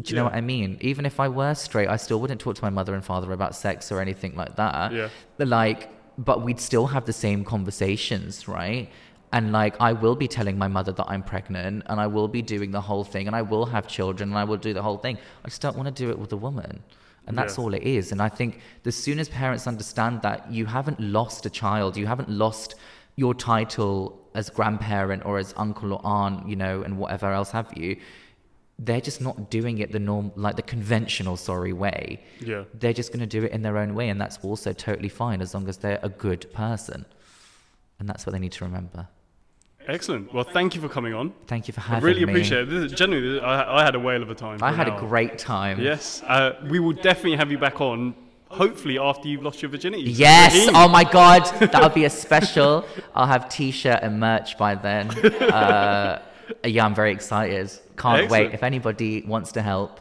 Do you know what I mean? Even if I were straight, I still wouldn't talk to my mother and father about sex or anything like that. Yeah. But, Like, but we'd still have the same conversations, right? And like, I will be telling my mother that I'm pregnant, and I will be doing the whole thing, and I will have children, and I will do the whole thing. I just don't want to do it with a woman. And that's Yeah. all it is. And I think the soon as parents understand that you haven't lost a child, you haven't lost your title as grandparent or as uncle or aunt, you know, and whatever else have you, they're just not doing it the norm, like the conventional, sorry, way. Yeah. They're just going to do it in their own way, and that's also totally fine as long as they're a good person. And that's what they need to remember. Excellent. Well, thank you for coming on. Thank you for having me I really me. appreciate it. This is, genuinely, I, I had a whale of a time. I had a great time. Yes. Uh, we will definitely have you back on, hopefully after you've lost your virginity. Yes. Oh my God. (laughs) That would be a special. I'll have t-shirt and merch by then. (laughs) Uh, yeah, I'm very excited. Can't Excellent. wait. If anybody wants to help,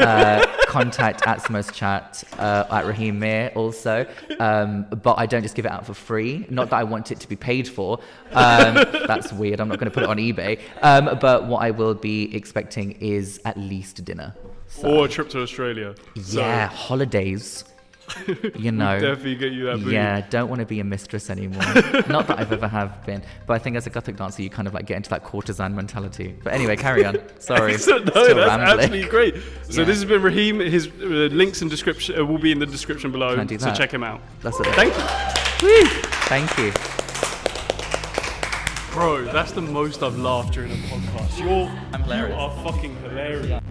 uh, (laughs) contact at Smos Chat uh, at Raheem Mir also. Um, but I don't just give it out for free. Not that I want it to be paid for. Um, (laughs) that's weird. I'm not going to put it on eBay. Um, but what I will be expecting is at least dinner. So, Or a trip to Australia. So, yeah, holidays. (laughs) You know. Definitely get you that booty. Yeah, don't want to be a mistress anymore. (laughs) Not that I've ever have been, but I think as a Kathak dancer, you kind of like get into that courtesan mentality. But anyway, carry on. (laughs) Sorry, Excellent. No, that's rambling. absolutely great. So Yeah. this has been Raheem. His uh, links and description uh, will be in the description below. Can I do so check him out. That's it. Thank you, Thank you. bro. That's the most I've laughed during a podcast. You're I'm hilarious. You are fucking hilarious.